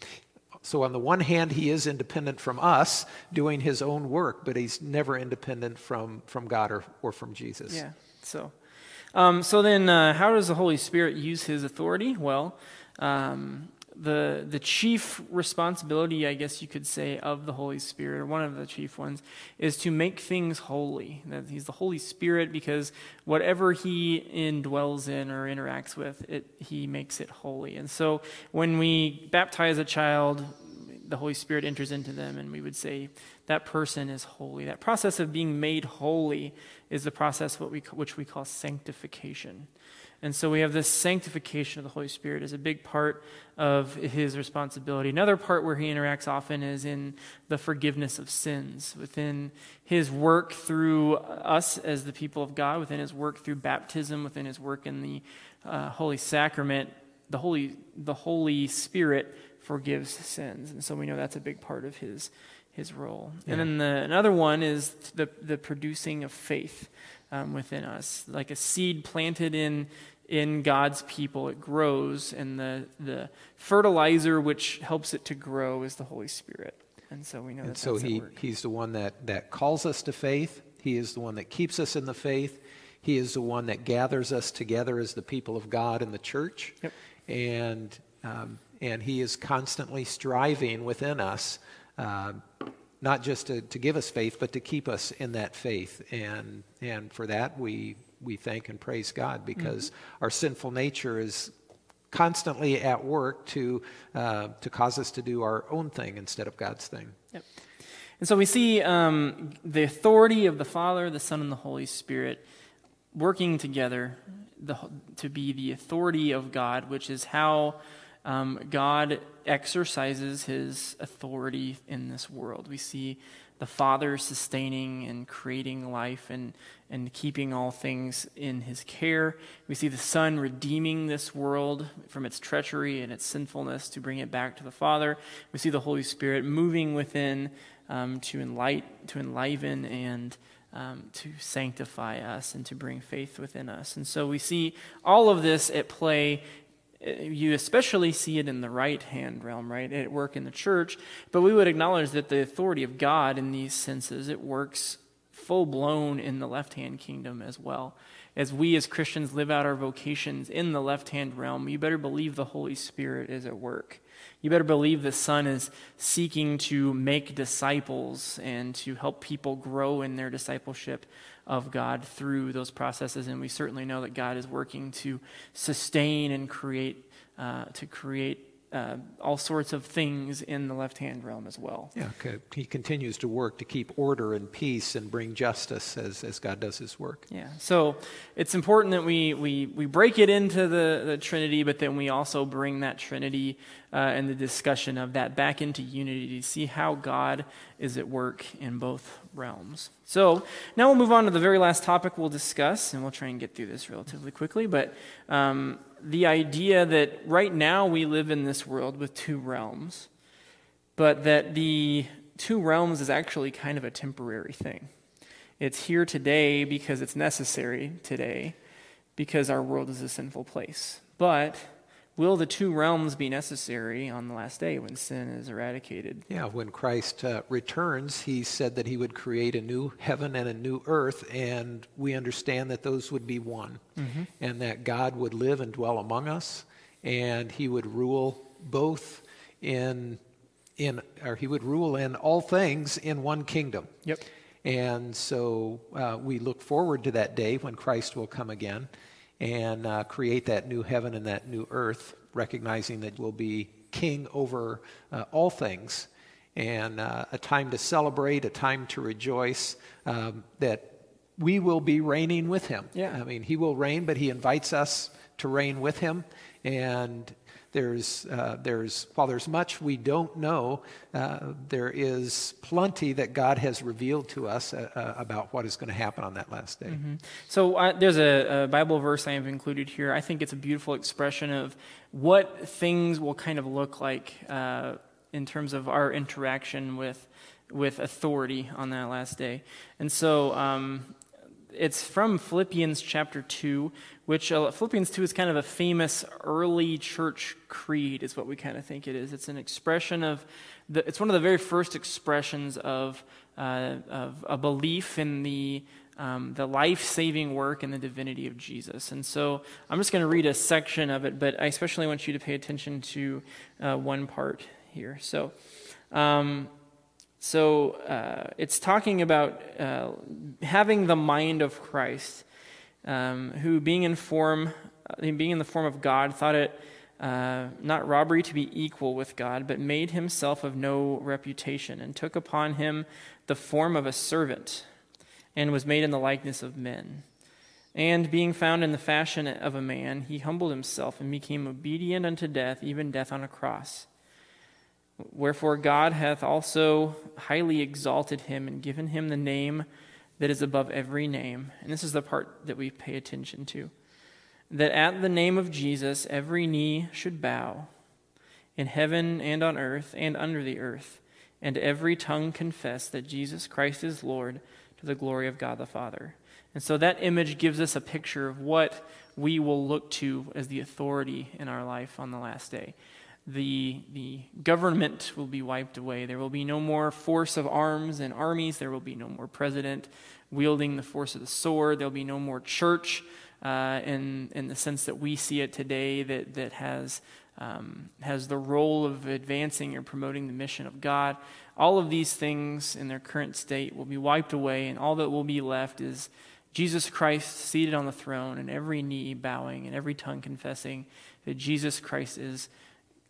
so, on the one hand, he is independent from us doing his own work, but he's never independent from, from God or, or from Jesus. Yeah. So, um, so then, uh, how does the Holy Spirit use his authority? Well, um, the, the chief responsibility, I guess you could say, of the Holy Spirit, or one of the chief ones, is to make things holy. That He's the Holy Spirit because whatever He indwells in or interacts with, it, He makes it holy. And so when we baptize a child, the Holy Spirit enters into them, and we would say that person is holy. That process of being made holy is the process what we, which we call sanctification. And so we have this sanctification of the Holy Spirit as a big part of his responsibility. Another part where he interacts often is in the forgiveness of sins, within his work through us as the people of God, within his work through baptism, within his work in the uh, Holy Sacrament. The Holy, the Holy Spirit forgives sins. And so we know that's a big part of his, his role. Yeah. And then the, another one is the, the producing of faith um, within us. Like a seed planted in, in God's people, it grows, and the, the fertilizer which helps it to grow is the Holy Spirit. And so we know and that so he, he's the one that, that calls us to faith. He is the one that keeps us in the faith. He is the one that gathers us together as the people of God in the church. Yep. And, um, and he is constantly striving within us uh, not just to, to give us faith, but to keep us in that faith. And, and for that, we, we thank and praise God because mm-hmm. our sinful nature is constantly at work to, uh, to cause us to do our own thing instead of God's thing. Yep. And so we see um, the authority of the Father, the Son, and the Holy Spirit working together the, to be the authority of God, which is how um, God exercises his authority in this world. We see the Father sustaining and creating life and, and keeping all things in his care. We see the Son redeeming this world from its treachery and its sinfulness to bring it back to the Father. We see the Holy Spirit moving within um, to, enlight, to enliven and um, to sanctify us and to bring faith within us. And so we see all of this at play you especially see it in the right hand realm, right? At work in the church. But we would acknowledge that the authority of God in these senses, it works full blown in the left hand kingdom as well. As we as Christians live out our vocations in the left hand realm, you better believe the Holy Spirit is at work. You better believe the Son is seeking to make disciples and to help people grow in their discipleship of God through those processes. And we certainly know that God is working to sustain and create, uh, to create uh, all sorts of things in the left hand realm as well. Yeah, okay. he continues to work to keep order and peace and bring justice as, as God does his work. Yeah, so it's important that we, we, we break it into the, the Trinity, but then we also bring that Trinity uh, and the discussion of that back into unity to see how God is at work in both realms. So now we'll move on to the very last topic we'll discuss, and we'll try and get through this relatively quickly, but. Um, the idea that right now we live in this world with two realms, but that the two realms is actually kind of a temporary thing. It's here today because it's necessary today, because our world is a sinful place. But will the two realms be necessary on the last day when sin is eradicated? Yeah, when Christ uh, returns, he said that he would create a new heaven and a new earth, and we understand that those would be one, mm-hmm. and that God would live and dwell among us, and he would rule both in in or he would rule in all things in one kingdom. Yep. And so uh, we look forward to that day when Christ will come again and uh, create that new heaven and that new earth, recognizing that we'll be king over uh, all things, and uh, a time to celebrate, a time to rejoice um, that we will be reigning with him. Yeah. I mean, he will reign, but he invites us to reign with him. And there's, uh, there's, while there's much we don't know, uh, there is plenty that God has revealed to us uh, uh about what is going to happen on that last day. Mm-hmm. So uh, there's a, a, Bible verse I have included here. I think it's a beautiful expression of what things will kind of look like uh, in terms of our interaction with with authority on that last day. And so um, it's from Philippians chapter 2, which uh, Philippians 2 is kind of a famous early church creed, is what we kind of think it is. It's an expression of, the, it's one of the very first expressions of, uh, of a belief in the, um, the life saving work and the divinity of Jesus. And so I'm just going to read a section of it, but I especially want you to pay attention to uh, one part here. So, um, so uh, it's talking about uh, having the mind of Christ, um, who, being in form, uh, being in the form of God, thought it uh, not robbery to be equal with God, but made himself of no reputation, and took upon him the form of a servant, and was made in the likeness of men. And being found in the fashion of a man, he humbled himself and became obedient unto death, even death on a cross. Wherefore God hath also highly exalted him and given him the name that is above every name. And this is the part that we pay attention to. That at the name of Jesus every knee should bow, in heaven and on earth and under the earth, and every tongue confess that Jesus Christ is Lord to the glory of God the Father. And so that image gives us a picture of what we will look to as the authority in our life on the last day the, the government will be wiped away. There will be no more force of arms and armies. There will be no more president wielding the force of the sword. There'll be no more church uh, in, in the sense that we see it today that, that has, um, has the role of advancing or promoting the mission of God. All of these things in their current state will be wiped away, and all that will be left is Jesus Christ seated on the throne, and every knee bowing, and every tongue confessing that Jesus Christ is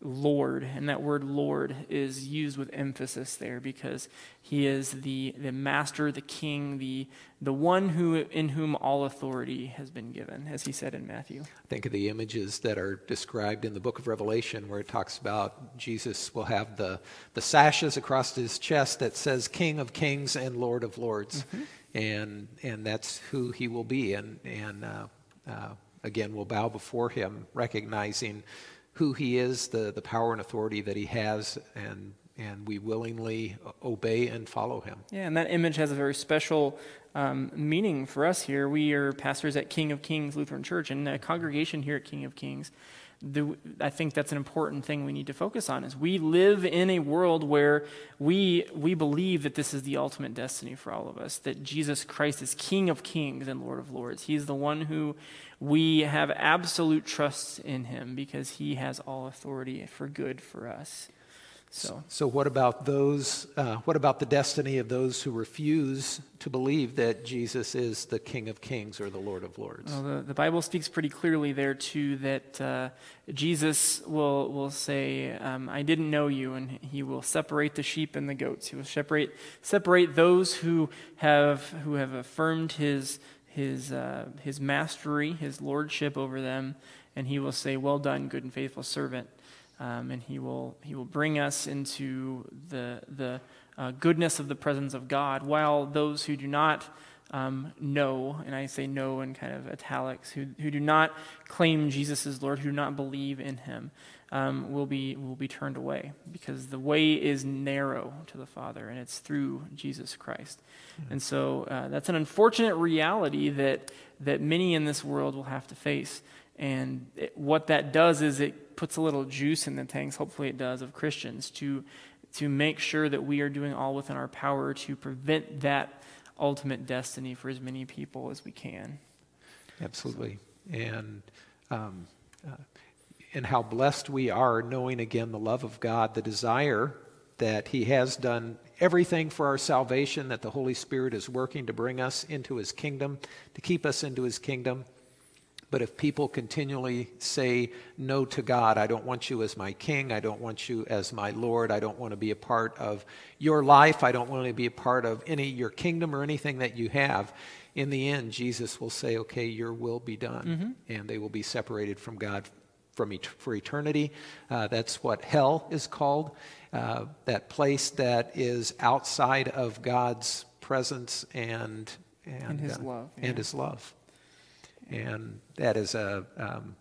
Lord, and that word Lord is used with emphasis there because he is the, the master, the king, the, the one who, in whom all authority has been given, as he said in Matthew. Think of the images that are described in the book of Revelation where it talks about Jesus will have the, the sashes across his chest that says King of Kings and Lord of Lords. Mm-hmm. And, and that's who he will be. And, and uh, uh, again, we'll bow before him, recognizing who he is, the, the power and authority that he has, and, and we willingly obey and follow him. Yeah, and that image has a very special um, meaning for us here. We are pastors at King of Kings Lutheran Church and a congregation here at King of Kings. The, I think that's an important thing we need to focus on is we live in a world where we, we believe that this is the ultimate destiny for all of us, that Jesus Christ is King of kings and Lord of lords. He's the one who we have absolute trust in him because he has all authority for good for us. So, so what about those? Uh, what about the destiny of those who refuse to believe that Jesus is the King of Kings or the Lord of Lords? Well, the, the Bible speaks pretty clearly there too that uh, Jesus will will say, um, "I didn't know you," and he will separate the sheep and the goats. He will separate separate those who have who have affirmed his his, uh, his mastery, his lordship over them, and he will say, Well done, good and faithful servant. Um, and he will, he will bring us into the, the uh, goodness of the presence of God, while those who do not um, know, and I say know in kind of italics, who, who do not claim Jesus as Lord, who do not believe in him, um, will, be, will be turned away because the way is narrow to the Father, and it's through Jesus Christ. Mm-hmm. And so uh, that's an unfortunate reality that, that many in this world will have to face. And it, what that does is it puts a little juice in the tanks, hopefully it does, of Christians to, to make sure that we are doing all within our power to prevent that ultimate destiny for as many people as we can. Absolutely. And um, uh, and how blessed we are knowing again the love of God, the desire that He has done everything for our salvation, that the Holy Spirit is working to bring us into His kingdom, to keep us into His kingdom. But if people continually say no to God, I don't want you as my king, I don't want you as my Lord, I don't want to be a part of your life, I don't want to be a part of any your kingdom or anything that you have, in the end, Jesus will say, Okay, your will be done. Mm-hmm. And they will be separated from God from et- for eternity. Uh, that's what hell is called, uh, that place that is outside of God's presence and and, and His uh, love yeah. and His love, and that is a. Um,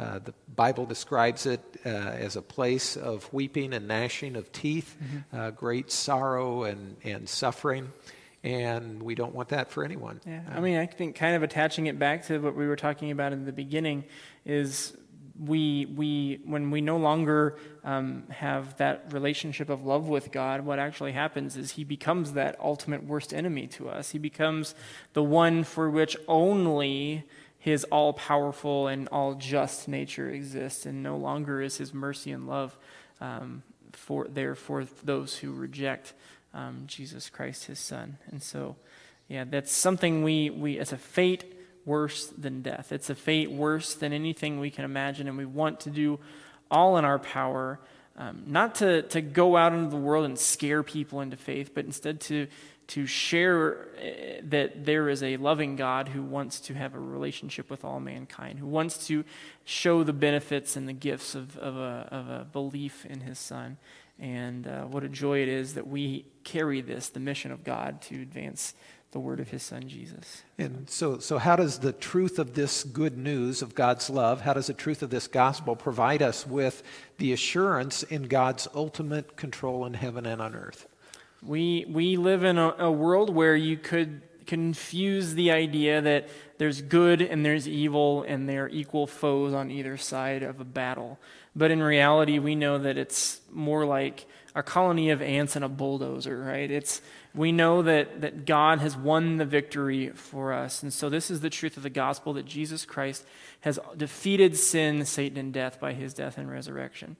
uh, the Bible describes it uh, as a place of weeping and gnashing of teeth, mm-hmm. uh, great sorrow and, and suffering and we don't want that for anyone. Yeah, I mean, I think kind of attaching it back to what we were talking about in the beginning is we we when we no longer um, have that relationship of love with God, what actually happens is He becomes that ultimate worst enemy to us. He becomes the one for which only His all powerful and all just nature exists, and no longer is His mercy and love um, for there for those who reject um, Jesus Christ, his son. And so, yeah, that's something we, we, it's a fate worse than death. It's a fate worse than anything we can imagine, and we want to do all in our power, um, not to, to go out into the world and scare people into faith, but instead to, to share eh, that there is a loving God who wants to have a relationship with all mankind, who wants to show the benefits and the gifts of, of, a, of a belief in his son. And uh, what a joy it is that we carry this, the mission of God, to advance the word of his son Jesus. And so, so how does the truth of this good news of God's love, how does the truth of this gospel provide us with the assurance in God's ultimate control in heaven and on earth? We, we live in a, a world where you could confuse the idea that there's good and there's evil and they're equal foes on either side of a battle. But in reality, we know that it's more like a colony of ants and a bulldozer, right? It's, we know that, that God has won the victory for us. And so, this is the truth of the gospel that Jesus Christ has defeated sin, Satan, and death by his death and resurrection.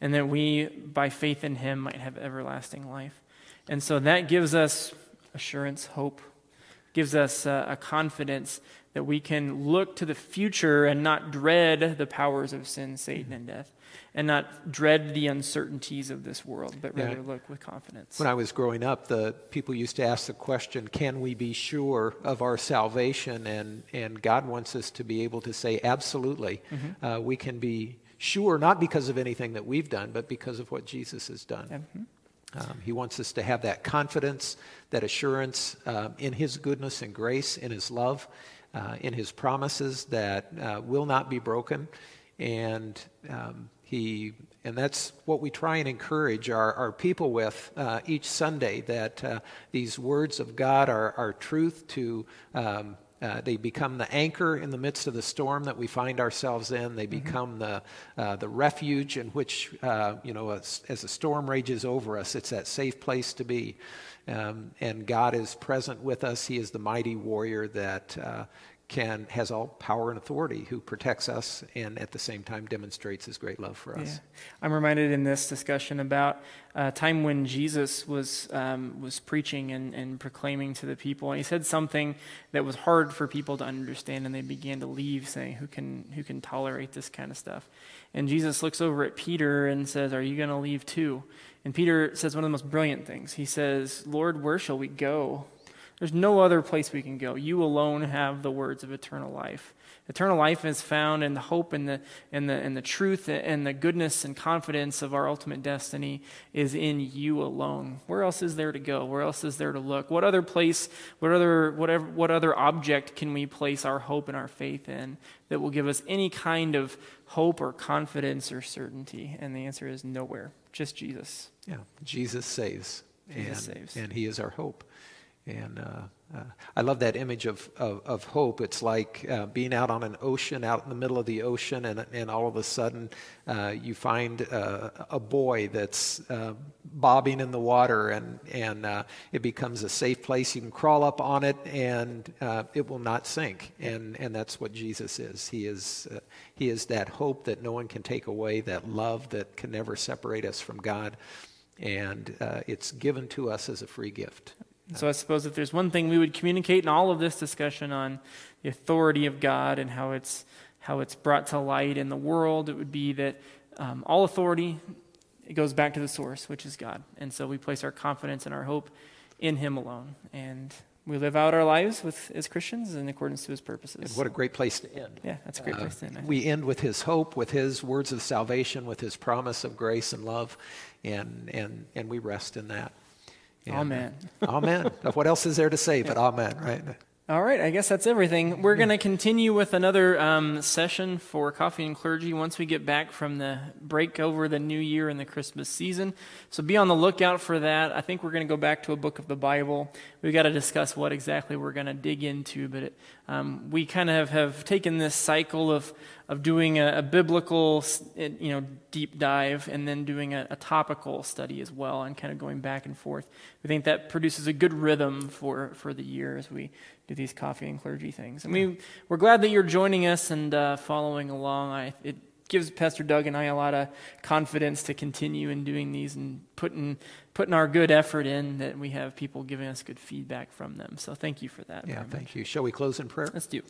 And that we, by faith in him, might have everlasting life. And so, that gives us assurance, hope, gives us uh, a confidence that we can look to the future and not dread the powers of sin, Satan, and death and not dread the uncertainties of this world, but rather yeah. look with confidence. When I was growing up, the people used to ask the question, "Can we be sure of our salvation?" And and God wants us to be able to say, "Absolutely, mm-hmm. uh, we can be sure, not because of anything that we've done, but because of what Jesus has done." Mm-hmm. Um, he wants us to have that confidence, that assurance um, in His goodness and grace, in His love, uh, in His promises that uh, will not be broken, and um, he, and that's what we try and encourage our, our people with uh, each Sunday that uh, these words of God are, are truth to. Um, uh, they become the anchor in the midst of the storm that we find ourselves in. They mm-hmm. become the, uh, the refuge in which, uh, you know, as, as a storm rages over us, it's that safe place to be. Um, and God is present with us. He is the mighty warrior that uh, can has all power and authority who protects us and at the same time demonstrates his great love for us. Yeah. i'm reminded in this discussion about a time when jesus was um, was preaching and, and proclaiming to the people and he said something that was hard for people to understand and they began to leave saying who can who can tolerate this kind of stuff? And jesus looks over at peter and says are you going to leave too? And peter says one of the most brilliant things. He says lord where shall we go there's no other place we can go. You alone have the words of eternal life. Eternal life is found in the hope and the, and the, and the truth and the goodness and confidence of our ultimate destiny is in you alone. Where else is there to go? Where else is there to look? What other place, what other, whatever, what other object can we place our hope and our faith in that will give us any kind of hope or confidence or certainty? And the answer is nowhere, just Jesus. Yeah, Jesus saves. Jesus and, saves. And he is our hope. And uh, uh, I love that image of, of, of hope. It's like uh, being out on an ocean, out in the middle of the ocean, and, and all of a sudden uh, you find uh, a buoy that's uh, bobbing in the water, and, and it becomes a safe place. You can crawl up on it, and it will not sink. And, and that's what Jesus is. He is, he is that hope that no one can take away, that love that can never separate us from God. And it's given to us as a free gift. So I suppose if there's one thing we would communicate in all of this discussion on the authority of God and how it's how it's brought to light in the world, it would be that um, all authority it goes back to the source, which is God, and so we place our confidence and our hope in Him alone. And we live out our lives with, as Christians in accordance to his purposes. And what a great place to end. Yeah, that's a great uh, place to end. We end with his hope, with his words of salvation, with his promise of grace and love, and, and, and we rest in that. And, amen. amen. what else is there to say but amen, right? All right, I guess that's everything. We're going to continue with another um, session for Coffee and Clergy once we get back from the break over the new year and the Christmas season. So be on the lookout for that. I think we're going to go back to a book of the Bible. We've got to discuss what exactly we're going to dig into, but it, um, we kind of have taken this cycle of, of doing a, a biblical you know, deep dive and then doing a, a topical study as well and kind of going back and forth. We think that produces a good rhythm for, for the year as we do these coffee and clergy things. And we, we're glad that you're joining us and uh, following along. I, it gives Pastor Doug and I a lot of confidence to continue in doing these and putting, putting our good effort in that we have people giving us good feedback from them. So thank you for that. Yeah, thank much. you. Shall we close in prayer? Let's do.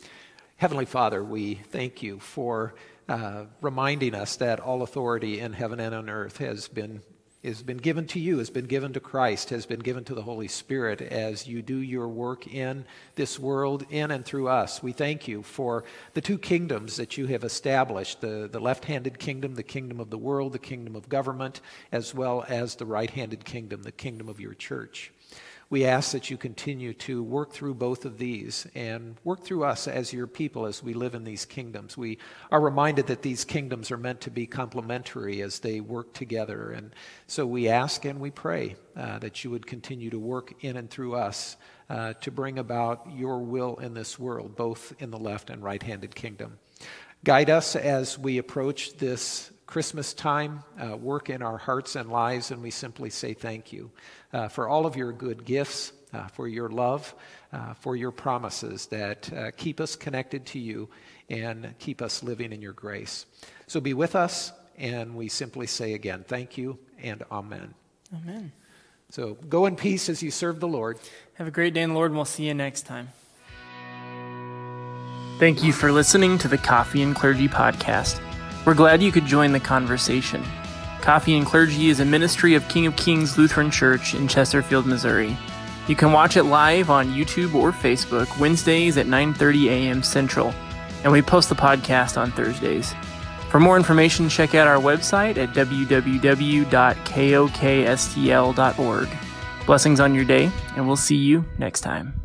Heavenly Father, we thank you for uh, reminding us that all authority in heaven and on earth has been has been given to you, has been given to Christ, has been given to the Holy Spirit as you do your work in this world, in and through us. We thank you for the two kingdoms that you have established the, the left handed kingdom, the kingdom of the world, the kingdom of government, as well as the right handed kingdom, the kingdom of your church. We ask that you continue to work through both of these and work through us as your people as we live in these kingdoms. We are reminded that these kingdoms are meant to be complementary as they work together. And so we ask and we pray uh, that you would continue to work in and through us uh, to bring about your will in this world, both in the left and right handed kingdom. Guide us as we approach this Christmas time, uh, work in our hearts and lives, and we simply say thank you uh, for all of your good gifts, uh, for your love, uh, for your promises that uh, keep us connected to you and keep us living in your grace. So be with us, and we simply say again, thank you and amen. Amen. So go in peace as you serve the Lord. Have a great day in the Lord, and we'll see you next time. Thank you for listening to the Coffee and Clergy Podcast. We're glad you could join the conversation. Coffee and Clergy is a ministry of King of Kings Lutheran Church in Chesterfield, Missouri. You can watch it live on YouTube or Facebook Wednesdays at 9:30 a.m. Central, and we post the podcast on Thursdays. For more information, check out our website at www.kokstl.org. Blessings on your day, and we'll see you next time.